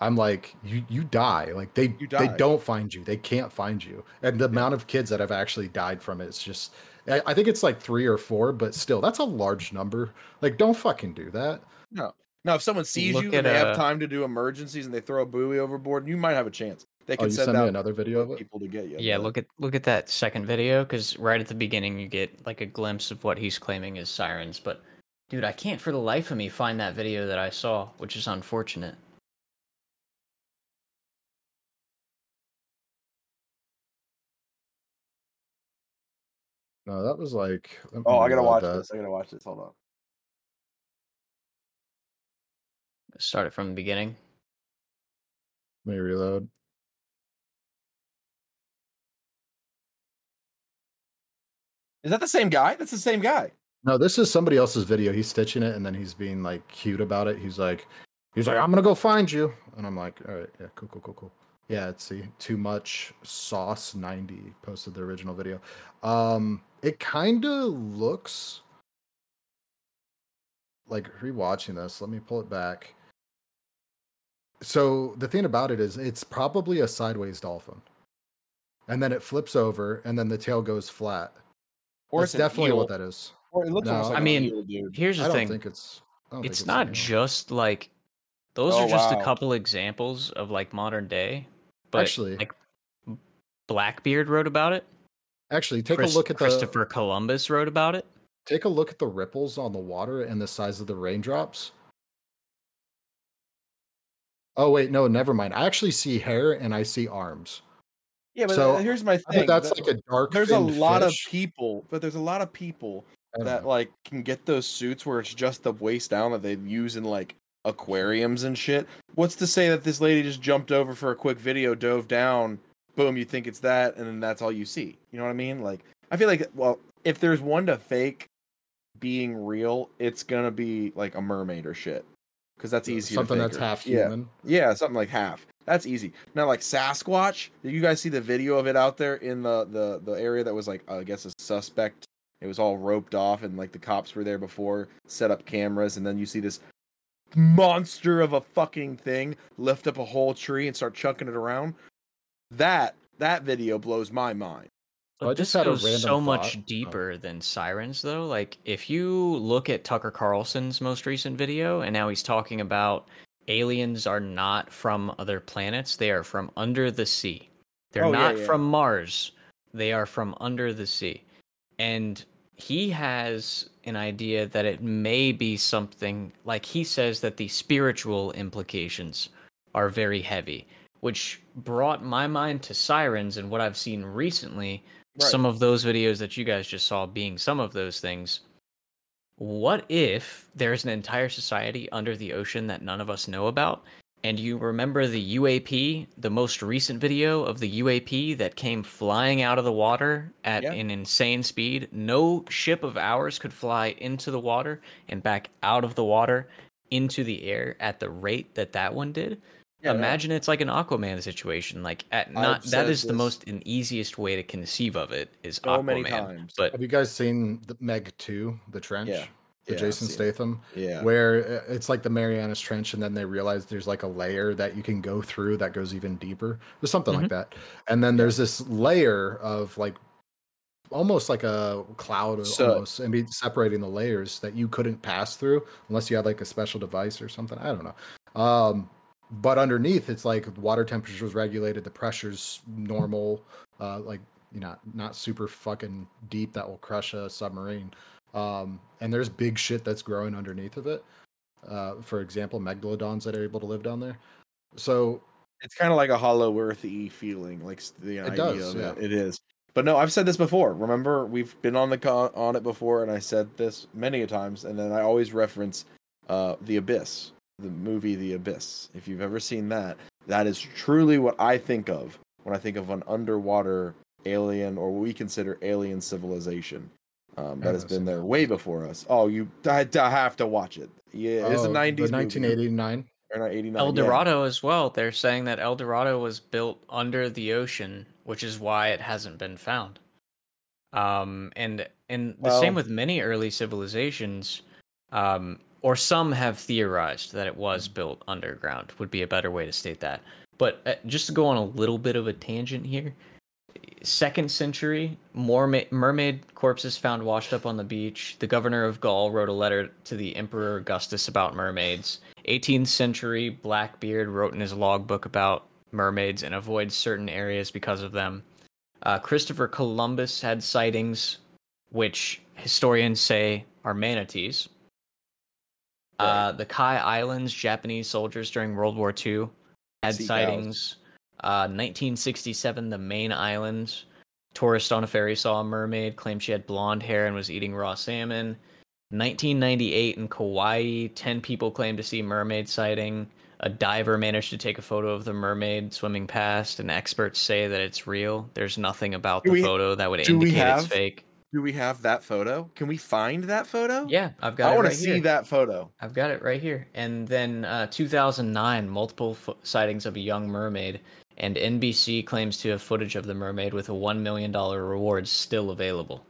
i'm like you you die like they You they don't find you they can't find you and the amount of kids that have actually died from it, it's just I, I think it's like three or four but still that's a large number like don't fucking do that No. Now, if someone sees Look you and they have uh, time to do emergencies and they throw a buoy overboard, you might have a chance. They oh can you send sent me out another video of it people to get you. Yeah, but- look at look at that second video because right at the beginning you get like a glimpse of what he's claiming is sirens. But dude, I can't for the life of me find that video that I saw, which is unfortunate. no that was like Oh, I gotta watch that. this. I gotta watch this. Hold on. Start it from the beginning. let me reload Is that the same guy? That's the same guy. no this is somebody else's video. He's stitching it and then he's being like cute about it. He's like he's like i'm gonna go find you. And i'm like all right yeah cool cool cool cool. Yeah let's see too much sauce 90 posted the original video. Um it kind of looks like rewatching this let me pull it back. So the thing about it is it's probably a sideways dolphin. And then it flips over and then the tail goes flat Or that's it's definitely eel. what that is Or it looks No. almost like I an mean, eel, dude. Here's the i don't thing: think it's I don't think it's a not snail. just like those Oh, are just wow. a couple examples of like modern day. But Actually- like Blackbeard wrote about it. actually take Chris- a look at the Christopher Columbus wrote about it. take a look at the ripples on the water and the size of the raindrops. Oh wait, no, never mind. I actually see hair and I see arms. Yeah, but so, uh, here's my thing. that's that- like a dark. there's a lot fish. of people, but there's a lot of people that know. like can get those suits where it's just the waist down that they use in like aquariums and shit. What's to say that this lady just jumped over for a quick video, dove down, boom, you think it's that, and then that's all you see. You know what I mean? Like, I feel like, well, if there's one to fake being real, it's gonna be like a mermaid or shit, because that's easy. something to that's half Yeah. human. Yeah, something like half. That's easy. Now, like Sasquatch, did you guys see the video of it out there in the the the area that was like I guess a suspect? It was all roped off, and like the cops were there before, set up cameras, and then you see this monster of a fucking thing lift up a whole tree and start chucking it around. That that video blows my mind. So I But just this had a goes random so much thought. Oh. deeper than sirens, though. Like, if you look at Tucker Carlson's most recent video, and now he's talking about aliens are not from other planets; they are from under the sea. They're Oh, yeah, not yeah. from Mars; they are from under the sea. And he has an idea that it may be something like he says that the spiritual implications are very heavy, which brought my mind to sirens and what I've seen recently Right. some of those videos that you guys just saw being some of those things what if there's an entire society under the ocean that none of us know about? And you remember the UAP, the most recent video of the UAP that came flying out of the water at Yeah. an insane speed? No ship of ours could fly into the water and back out of the water into the air at the rate that that one did. Imagine it's like an Aquaman situation. Like at not that said the most and easiest way to conceive of it is so many Aquaman. times. But Have you guys seen the Meg 2, The Trench? Yeah. The Yeah, Jason seen it. Statham? Yeah. Where uh, it's like the Marianas Trench, and then they realize there's like a layer that you can go through that goes even deeper. There's something Mm-hmm. like that. And then there's this layer of like almost like a cloud of So- almost and be separating the layers that you couldn't pass through unless you had like a special device or something. I don't know. Um, but underneath it's like water temperature is regulated, the pressure's normal, uh, like you know, not super fucking deep that will crush a submarine. Um, and there's big shit that's growing underneath of it. Uh, for example, megalodons that are able to live down there. So it's kind of like a hollow earthy feeling, like the It idea does, of yeah. it. It is. But no, I've said this before. Remember, we've been on the con- on it before, and I said this many a times, and then I always reference uh, the Abyss, the movie The Abyss. If you've ever seen that, that is truly what I think of when I think of an underwater alien or what we consider alien civilization. Um, that has been there that. way before us. Oh, you I, I have to watch it. Yeah, it's oh, a the nineties, 1989. or not eighty nine. El Dorado as well. They're saying that El Dorado was built under the ocean, which is why it hasn't been found. Um, and and the same with many early civilizations, um, or some have theorized that it was built underground. Would be a better way to state that. But uh, just to go on a little bit of a tangent here, second century, mermaid corpses found washed up on the beach. The governor of Gaul wrote a letter to the Emperor Augustus about mermaids. 18th century, Blackbeard wrote in his logbook about mermaids and avoids certain areas because of them. Uh, Christopher Columbus had sightings, which historians say are manatees. Uh, the Kai Islands, Japanese soldiers during World War II had sightings. Uh, 1967, the main island. Tourist on a ferry saw a mermaid, claimed she had blonde hair and was eating raw salmon. 1998 in Kauai, 10 people claimed to see mermaid sighting. A diver managed to take a photo of the mermaid swimming past, and experts say that it's real. There's nothing about Do the we- photo that would indicate it's fake. Do we have that photo? Can we find that photo? Yeah, I've got it. I want right to see here. that photo. I've got it right here. And then uh, 2009, multiple fo- sightings of a young mermaid, and NBC claims to have footage of the mermaid with a $1 million reward still available.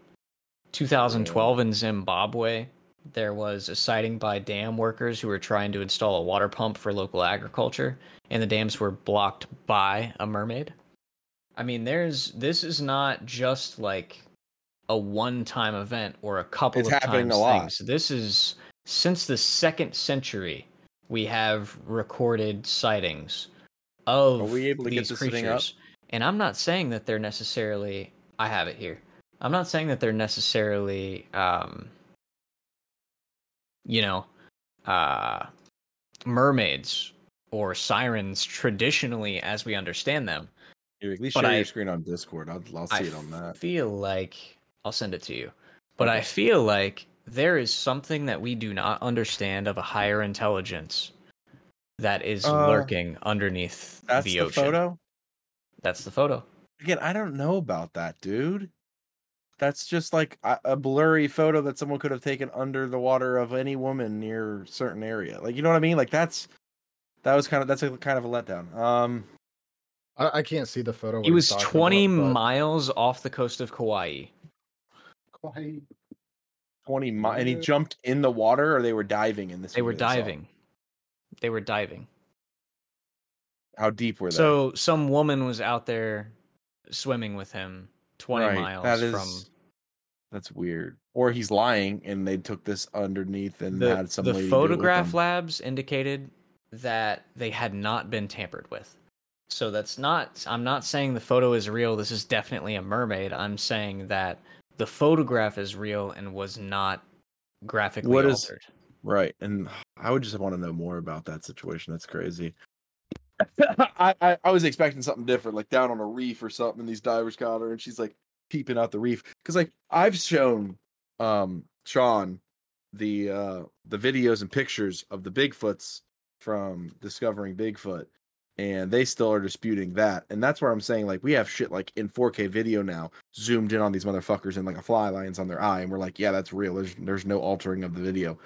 2012 in Zimbabwe, there was a sighting by dam workers who were trying to install a water pump for local agriculture, and the dams were blocked by a mermaid. I mean, there's this is not just like a one-time event or a couple It's of happening a times lot. things. This is since the second century we have recorded sightings of Are we able to get this creatures. thing up? And I'm not saying that they're necessarily I have it here. I'm not saying that they're necessarily um you know, uh mermaids or sirens traditionally as we understand them. Here, at least share I- your screen on Discord. I'll, I'll see I it on that. I feel like I'll send it to you. But I feel like there is something that we do not understand of a higher intelligence that is Uh, lurking underneath That's the the, photo. That's the photo. Again, I don't know about that, dude. That's just like a, a blurry photo that someone could have taken under the water of any woman near a certain area. Like, you know what I mean? Like that's that was kind of that's a kind of a letdown. Um, I, I can't see the photo. what He was 20 about, but- miles off the coast of Kauai. Kauai. twenty miles. and he jumped in the water, or they were diving in this. They were video I saw? diving. They were diving. How deep were they? So some woman was out there swimming with him 20 Right, miles that is from that's weird. Or he's lying, and they took this underneath and the, had some the lady do with photograph labs indicated that they had not been tampered with so that's not i'm not saying the photo is real this is definitely a mermaid i'm saying that the photograph is real and was not graphically What is- altered Right, and I would just want to know more about that situation. That's crazy. (laughs) I, I I was expecting something different, like down on a reef or something. And these divers got her, and she's like peeping out the reef. Because like I've shown um Sean the uh the videos and pictures of the Bigfoots from discovering Bigfoot and they still are disputing that. And that's where I'm saying like we have shit like in 4K video now zoomed in on these motherfuckers and like a fly lines on their eye and we're like, yeah, that's real. There's there's no altering of the video.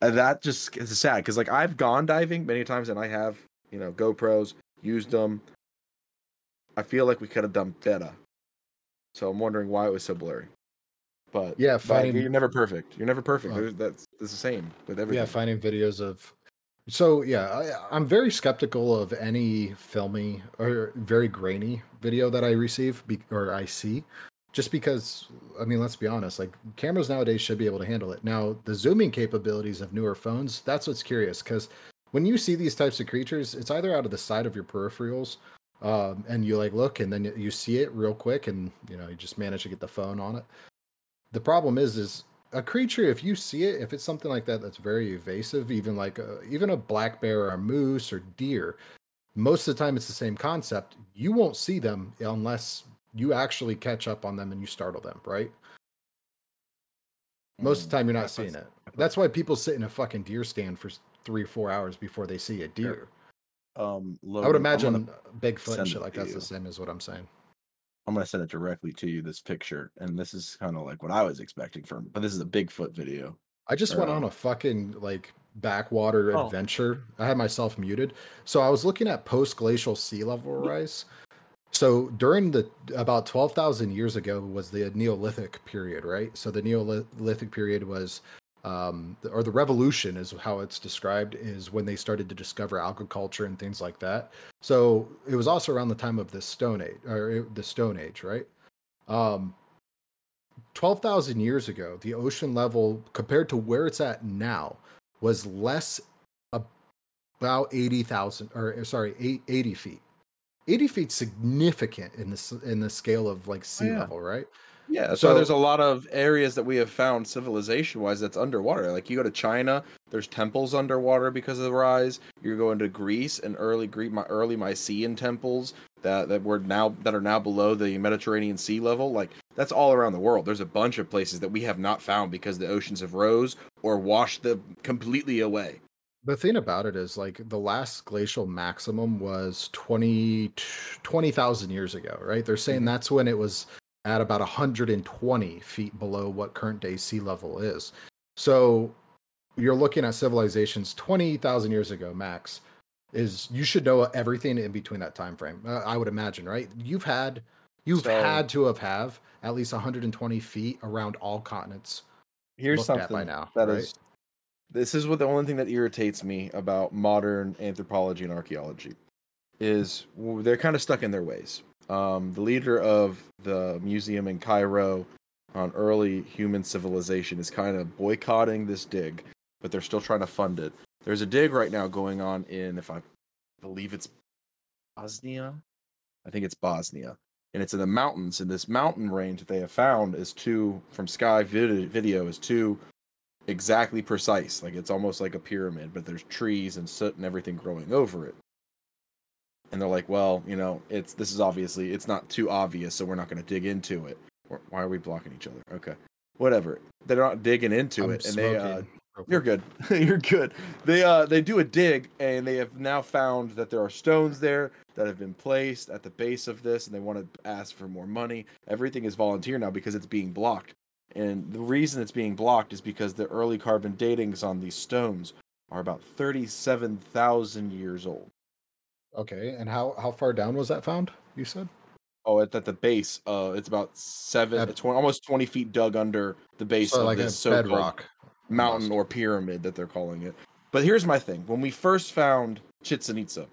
And that just is sad because like I've gone diving many times and I have, you know, GoPros, used them. I feel like we could have done better. So I'm wondering why it was so blurry. But Yeah, finding- you're never perfect. You're never perfect. Oh. There's- That's the same with everything. Yeah, finding videos of. So yeah, I, I'm very skeptical of any filmy or very grainy video that I receive be, or I see, just because I mean, let's be honest, like cameras nowadays should be able to handle it. Now, the zooming capabilities of newer phones, that's what's curious because when you see these types of creatures, it's either out of the side of your peripherals, um, and you like look and then you see it real quick, and you know you just manage to get the phone on it. The problem is, is a creature if you see it if it's something like that that's very evasive even like a, even a black bear or a moose or deer most of the time it's the same concept. You won't see them unless you actually catch up on them and you startle them right? Most of the time you're Mm, not seeing it. That's why people sit in a fucking deer stand for three or four hours before they see a deer. Um, i Logan, would I'm imagine bigfoot and shit like that's you. the same as what i'm saying I'm gonna send it directly to you. This picture, and this is kind of like what I was expecting from. But this is a Bigfoot video. I just went Uh, on a fucking like backwater Oh. adventure. I had myself muted. So I was looking at post glacial sea level rise. So during the about 12,000 years ago was the Neolithic period, right? So the Neolithic period was um or the revolution is how it's described is when they started to discover agriculture and things like that. So it was also around the time of the stone age or the stone age, right? Um 12,000 years ago, the ocean level compared to where it's at now was less about 80,000 or sorry, 80 feet. 80 feet significant in this in the scale of like sea yeah. level, right? Yeah, so, So- there's a lot of areas that we have found civilization wise that's underwater. Like you go to China, there's temples underwater because of the rise. You're going to Greece and early Greek, my early Mycenaean temples that that were now that are now below the Mediterranean sea level. Like that's all around the world. There's a bunch of places that we have not found because the oceans have rose or washed them completely away. The thing about it is like the last glacial maximum was 20 20,000 years ago, right? They're saying mm-hmm. that's when it was at about 120 feet below what current day sea level is. So you're looking at civilizations 20,000 years ago max is you should know everything in between that time frame. Uh, I would imagine, right? You've had you've So- had to have have at least 120 feet around all continents. Here's something by now, that right? is- this is what the only thing that irritates me about modern anthropology and archaeology is they're kind of stuck in their ways. Um, the leader of the museum in Cairo on early human civilization is kind of boycotting this dig, but they're still trying to fund it. There's a dig right now going on in, if I believe it's Bosnia, I think it's Bosnia, and it's in the mountains. And this mountain range that they have found is too, from Sky vid- Video, is too exactly precise. Like it's almost like a pyramid, but there's trees and soot and everything growing over it. And they're like, well, you know, it's this is obviously it's not too obvious, so we're not going to dig into it. Or- Why are we blocking each other? Okay, whatever. They're not digging into I'm it, and they uh, you're good. (laughs) You're good. They uh they do a dig and they have now found that there are stones there that have been placed at the base of this and they want to ask for more money. Everything is volunteer now because it's being blocked. And the reason it's being blocked is because the early carbon datings on these stones are about 37,000 years old. Okay, and how how far down was that found? You said Oh, at, at the base, uh, it's about seven, At- it's tw- almost 20 feet dug under the base so of like this bedrock. mountain or pyramid that they're calling it. But here's my thing: when we first found Chichen Itza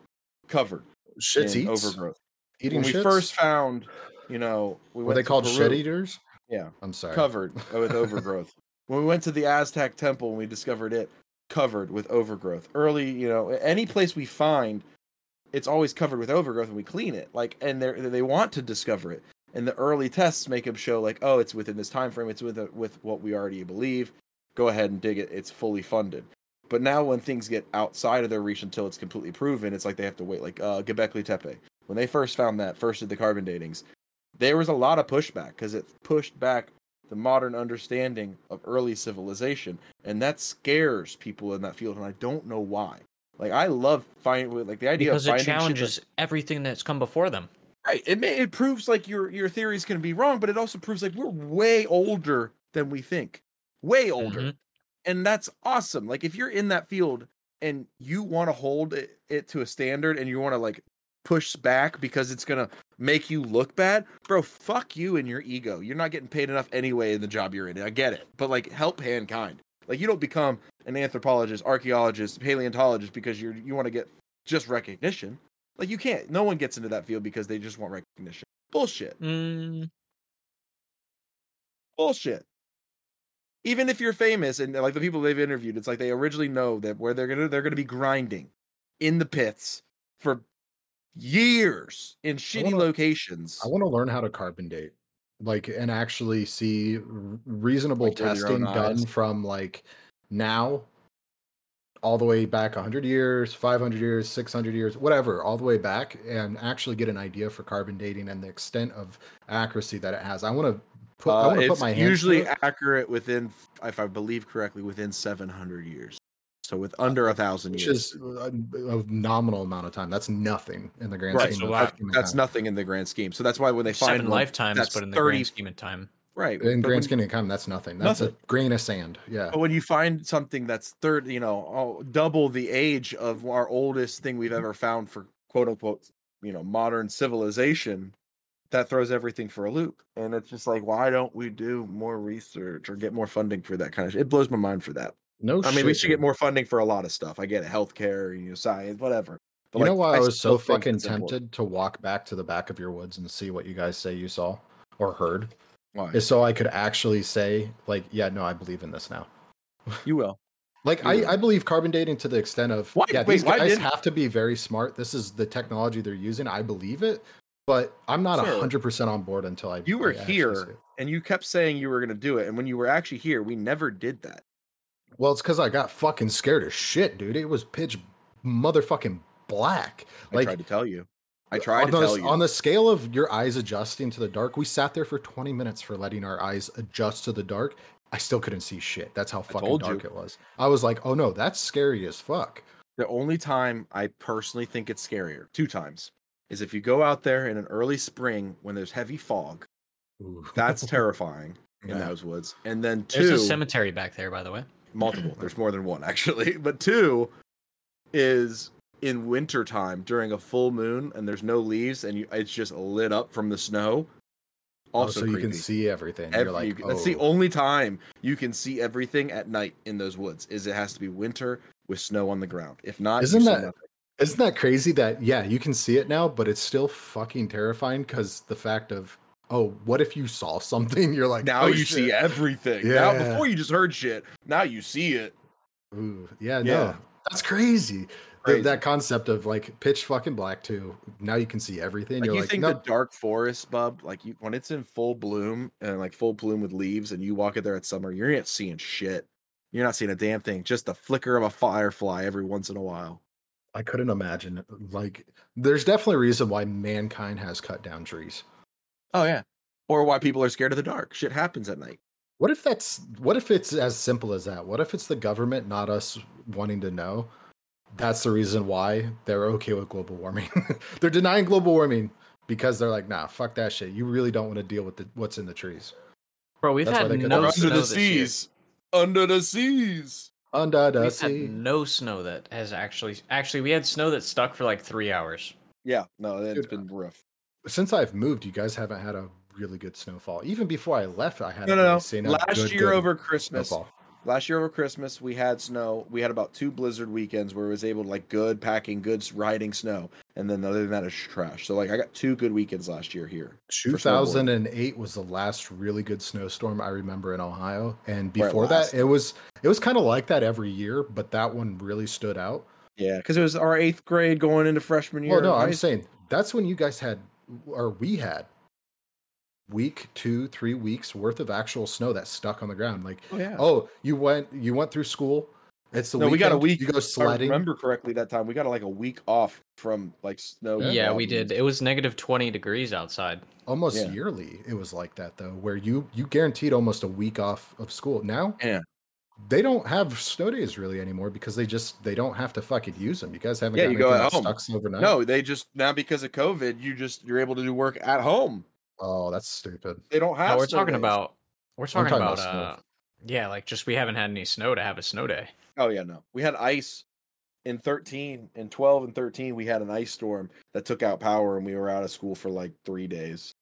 covered Shits in overgrowth, eating when we shits? first found, you know, we were went they called Peru, shit eaters? Yeah, I'm sorry. covered with overgrowth. (laughs) When we went to the Aztec temple and we discovered it covered with overgrowth. Early, you know, any place we find, it's always covered with overgrowth, and we clean it. Like, and they they want to discover it. And the early tests make them show like, oh, it's within this time frame. It's with with what we already believe. Go ahead and dig it. It's fully funded. But now when things get outside of their reach until it's completely proven, it's like they have to wait. Like uh, Göbekli Tepe, when they first found that, first did the carbon datings, there was a lot of pushback because it pushed back the modern understanding of early civilization, and that scares people in that field, and I don't know why. Like I love finding like the idea because of it challenges that- everything that's come before them. right. It may it proves like your your theory is going to be wrong, but it also proves like we're way older than we think, way older, Mhm. and that's awesome. Like if you're in that field and you want to hold it, it to a standard, and you want to like push back because it's gonna make you look bad, bro. Fuck you and your ego. You're not getting paid enough anyway in the job you're in. I get it, but like help mankind. Like you don't become an anthropologist, archaeologist, paleontologist because you're you want to get just recognition. Like you can't. No one gets into that field because they just want recognition. Bullshit. Mm, Bullshit. Even if you're famous and like the people they've interviewed, it's like they originally know that where they're gonna they're gonna be grinding in the pits for years in shitty wanna- locations. I want to learn how to carbon date, like, and actually see reasonable Like, with your own testing done from like now all the way back 100 years, 500 years, 600 years, whatever, all the way back, and actually get an idea for carbon dating and the extent of accuracy that it has. I want to put, I Uh, want to it's put my hands to usually it. accurate within, if I believe correctly, within 700 years. So with under a thousand which years, is a, a nominal amount of time. That's nothing in the grand right? scheme So of that- humankind. that's nothing in the grand scheme. So that's why when they find seven one lifetimes, that's but in the 30 grand scheme of time. Right in but grand scheme of time. That's nothing. That's Nothing. a grain of sand. Yeah. But when you find something that's third, you know, oh, double the age of our oldest thing we've ever found for quote unquote, you know, modern civilization, that throws everything for a loop. And it's just like, why don't we do more research or get more funding for that kind of shit? It blows my mind for that. No, I mean, we should get more funding for a lot of stuff. I get it, healthcare, you know, science, whatever. But you know why I was so fucking important. tempted to walk back to the back of your woods and see what you guys say you saw or heard Why? is so I could actually say, like, yeah, no, I believe in this now. You will. (laughs) Like, You I, will. I believe carbon dating to the extent of, Why- yeah, wait, these guys didn't- have to be very smart. This is the technology they're using. I believe it, but I'm not Sir, hundred percent on board until I. You were I here and you kept saying you were going to do it. And when you were actually here, we never did that. Well, it's because I got fucking scared as shit, dude. It was pitch motherfucking black. I Like tried to tell you. I uh, tried on to the, tell you. on the scale of your eyes adjusting to the dark, we sat there for 20 minutes for letting our eyes adjust to the dark. I still couldn't see shit. That's how fucking told you. dark it was. I was like, oh no, that's scary as fuck. The only time I personally think it's scarier, two times, is if you go out there in an early spring when there's heavy fog. That's (laughs) terrifying in Yeah. those woods. And then two, There's a cemetery back there, by the way. multiple. (clears throat) There's more than one actually, (laughs) but two is in wintertime during a full moon and there's no leaves and you, it's just lit up from the snow. Oh, Also, so you can see everything. Every- You're like, you- that's the oh. only time you can see everything at night in those woods. Is it has to be winter with snow on the ground. If not, Isn't see that-. Isn't that crazy that yeah, you can see it now, but it's still fucking terrifying because the fact of oh, what if you saw (laughs) something? You're like, now oh, you see shit. everything. Now Yeah. before you just heard shit. Now you see it. Ooh, yeah, Yeah. no, that's crazy. Crazy. that concept of like pitch fucking black too. Now you can see everything. Like You're you like, think no, the dark forest, bub, like you when it's in full bloom and like full bloom with leaves, and you walk in there at summer, you're not seeing shit. You're not seeing a damn thing. Just the flicker of a firefly every once in a while. I couldn't imagine. Like, there's definitely a reason why mankind has cut down trees. Oh yeah. Or why people are scared of the dark. Shit happens at night. What if that's what if it's as simple as that? What if it's the government, not us wanting to know? That's the reason why they're okay with global warming. (laughs) they're denying global warming because they're like, nah, fuck that shit. You really don't want to deal with the, what's in the trees. Bro, we've That's had no Or under snow the this year. seas. Under the seas. Under the We've sea. had no snow that has actually actually we had snow that stuck for like three hours. Yeah, no, it's Dude, been rough. Since I've moved, you guys haven't had a really good snowfall. Even before I left, I hadn't No, no, really no. Last good, year good over Christmas, snowfall. Last year over Christmas, we had snow. We had about two blizzard weekends where it was able to like good packing, good riding snow, and then other than that, it's trash. So like I got two good weekends last year here. 2008 was the last really good snowstorm I remember in Ohio, and before that, it was it was kind of like that every year, but that one really stood out. Yeah, because it was our eighth grade going into freshman year. Well, no, high I'm saying that's when you guys had, or we had, week two, three weeks worth of actual snow that stuck on the ground. Like, Oh yeah. oh, you went you went through school, It's the no, we got a week. You go If I sledding. remember correctly that time we got like a week off from like snow. Yeah, we did. It was negative 20 degrees outside. Almost Yeah. yearly, it was like that though, where you you guaranteed almost a week off of school. Now, Yeah. they don't have snow days really anymore because they just they don't have to fucking use them. You guys haven't Yeah, got you go at home. sucks overnight. No, they just now because of COVID, you just you're able to do work at home. Oh, that's stupid. They don't have. No, we're snow talking days. about we're talking, talking about, about snow. uh yeah, like just we haven't had any snow to have a snow day. Oh yeah, no. We had ice in 13 and 12 and 13 we had an ice storm that took out power and we were out of school for like 3 days.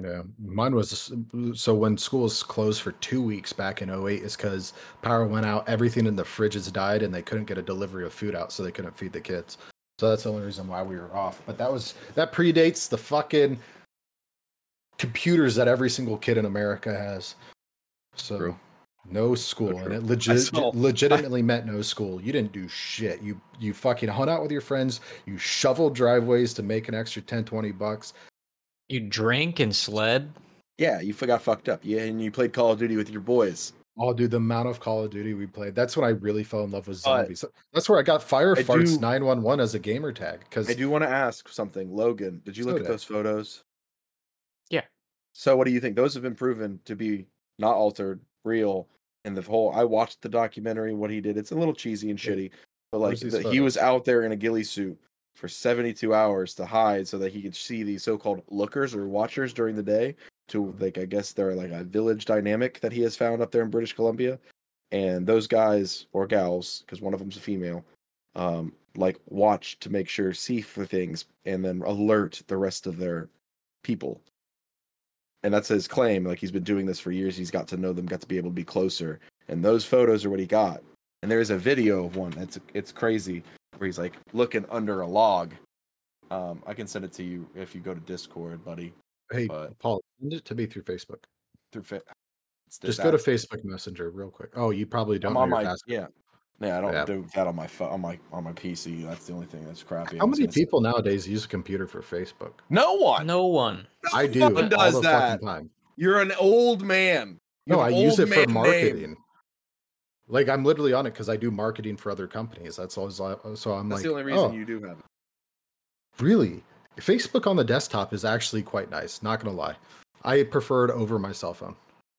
Yeah, mine was so when schools closed for two weeks back in 08 is because power went out, everything in the fridges died, and they couldn't get a delivery of food out, so they couldn't feed the kids. So that's the only reason why we were off. But that was that predates the fucking computers that every single kid in America has. So True. no school, So and it legit, saw- (laughs) legitimately meant no school. You didn't do shit. You you fucking hung out with your friends. You shoveled driveways to make an extra 10, 20 bucks. You drank and sled. Yeah, you got fucked up. Yeah, and you played Call of Duty with your boys. Oh, dude, the amount of Call of Duty we played. That's when I really fell in love with But- zombies. That's where I got fire farts nine one one as a gamer tag. Because I do want to ask something, Logan. Did you look So at did I. those photos? So what do you think? Those have been proven to be not altered, real, and the whole. I watched the documentary. What he did, it's a little cheesy and shitty, but like the, he was out there in a ghillie suit for 72 hours to hide so that he could see these so-called lookers or watchers during the day. To like, I guess they're like a village dynamic that he has found up there in British Columbia, and those guys or gals, because one of them's a female, um, like watch to make sure see for things and then alert the rest of their people. And that's his claim. Like he's been doing this for years. He's got to know them, got to be able to be closer. And those photos are what he got. And there is a video of one. It's it's crazy where he's like looking under a log. Um, I can send it to you if you go to Discord, buddy. hey, but- Paul, send it to me through Facebook. Through fa- Just go to. Facebook Messenger real quick. Oh, you probably don't I'm know on my yeah. Yeah, I don't Yeah. do that on my pho- on my on my PC. That's the only thing that's crappy. How many gonna say- people nowadays use a computer for Facebook? No one. No one. No I do one all does the that. time. You're an old man. You No, I use it for marketing. name. Like I'm literally on it because I do marketing for other companies. That's always so I'm That's like, the only oh. reason oh, you do have it. Really? Facebook on the desktop is actually quite nice, not gonna lie. I prefer it over my cell phone.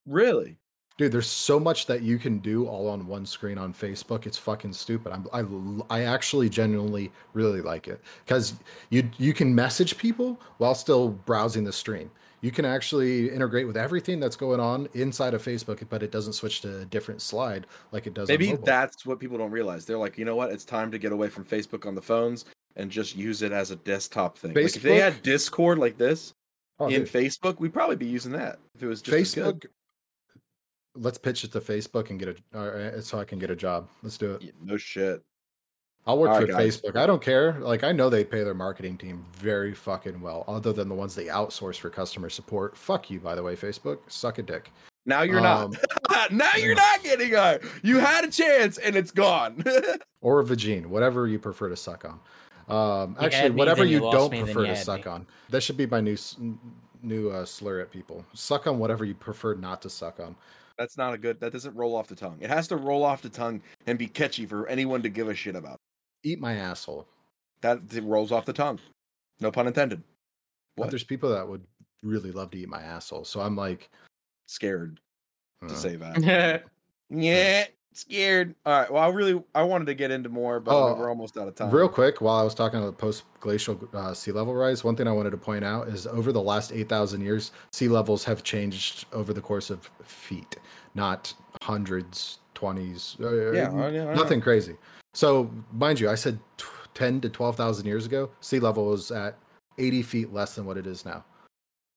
Really? Dude, there's so much that you can do all on one screen on Facebook. It's fucking stupid. I'm, I I actually genuinely really like it because you you can message people while still browsing the stream. You can actually integrate with everything that's going on inside of Facebook, but it doesn't switch to a different slide like it does. Maybe that's what people don't realize. They're like, you know what? It's time to get away from Facebook on the phones and just use it as a desktop thing. Like if they had Discord like this Oh, in dude, Facebook, we'd probably be using that if it was just. Facebook. Let's pitch it to Facebook and get a uh, so I can get a job. Let's do it. Yeah, no shit. I'll work All for right, guys. Facebook. I don't care. Like I know they pay their marketing team very fucking well, other than the ones they outsource for customer support. Fuck you, by the way, Facebook. Suck a dick. Now you're Um, not. (laughs) now you're not getting a. You had a chance and it's gone. (laughs) Or a vagine, whatever you prefer to suck on. Um, You actually, me, whatever you you don't me, prefer you to suck me. on. That should be my new new uh, slur at people. Suck on whatever you prefer not to suck on. That's not a good. That doesn't roll off the tongue. It has to roll off the tongue and be catchy for anyone to give a shit about. Eat my asshole. That it rolls off the tongue. No pun intended. But there's people that would really love to eat my asshole. So I'm like, Scared uh, to say that. (laughs) Yeah, scared. All right. Well, I really I wanted to get into more, but Oh, we're almost out of time. Real quick, while I was talking about post glacial uh, sea level rise, one thing I wanted to point out is over the last 8,000 years, sea levels have changed over the course of feet, not hundreds, 20s, uh, Yeah, I- yeah, I know. nothing crazy. So, mind you, I said t- 10 to 12,000 years ago, sea level was at 80 feet less than what it is now.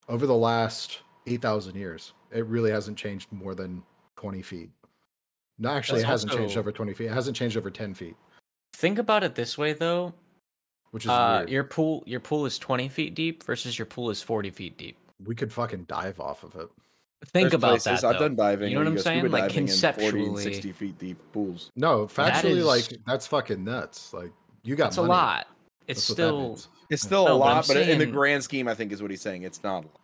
Over the last 8,000 years, it really hasn't changed more than 20 feet. No, actually, That's it hasn't changed over 20 feet. It hasn't changed over 10 feet, Think about it this way though. which is Uh, weird. your pool your pool is 20 feet deep versus your pool is 40 feet deep. we could fucking dive off of it. Think There's about places- that. I've though. done diving. You know what I'm saying? scuba Like diving in 40 and conceptually, 60 feet deep pools. No, factually, is- like that's fucking nuts. Like you got That's a lot. It's That's still. It's still a No, but I'm lot, but in the grand scheme, I think is what he's saying. It's not. a lot.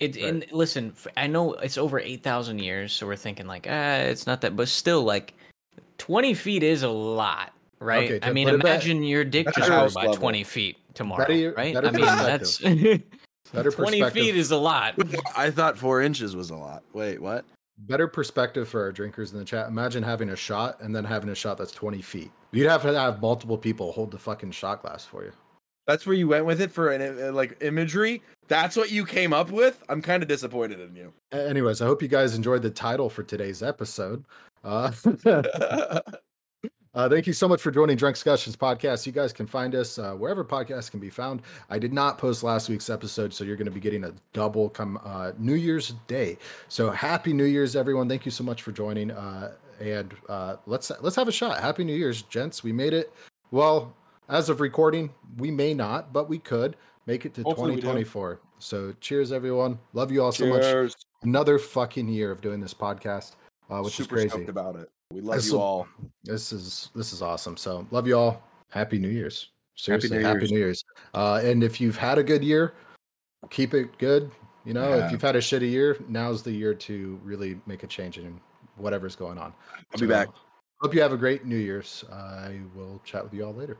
It Right. and listen, I know it's over eight thousand years, so we're thinking like, ah, it's not that, but still, like, 20 feet is a lot, right? Okay, I mean, put it imagine your dick just house grew by level. 20 feet tomorrow, Better- right? better I mean, that's (laughs) Better (laughs) 20 feet is a lot. (laughs) I thought four inches was a lot. Wait, what? better perspective for our drinkers in the chat. Imagine having a shot and then having a shot that's 20 feet. You'd have to have multiple people hold the fucking shot glass for you. That's where you went with it for an uh, like imagery. That's what you came up with. I'm kind of disappointed in you. Anyways, I hope you guys enjoyed the title for today's episode. Uh, (laughs) (laughs) uh, thank you so much for joining Drunkscussions podcast. You guys can find us uh, wherever podcasts can be found. I did not post last week's episode, so you're going to be getting a double come uh, New Year's Day. So happy New Year's, everyone! Thank you so much for joining. Uh, and uh, let's let's have a shot. Happy New Year's, gents. We made it. Well, as of recording, we may not, but we could make it to Hopefully 2024. So cheers, everyone. Love you all so much Cheers. another fucking year of doing this podcast, uh, which Super is crazy. stoked about it. We love This you will- all. This is this is awesome. So love you all. Happy New Year's. Seriously, New happy Year's. New Year's. Uh, and if you've had a good year, keep it good. You know, Yeah. if you've had a shitty year, now's the year to really make a change in whatever's going on. I'll be back. Hope you have a great New Year's. I will chat with you all later.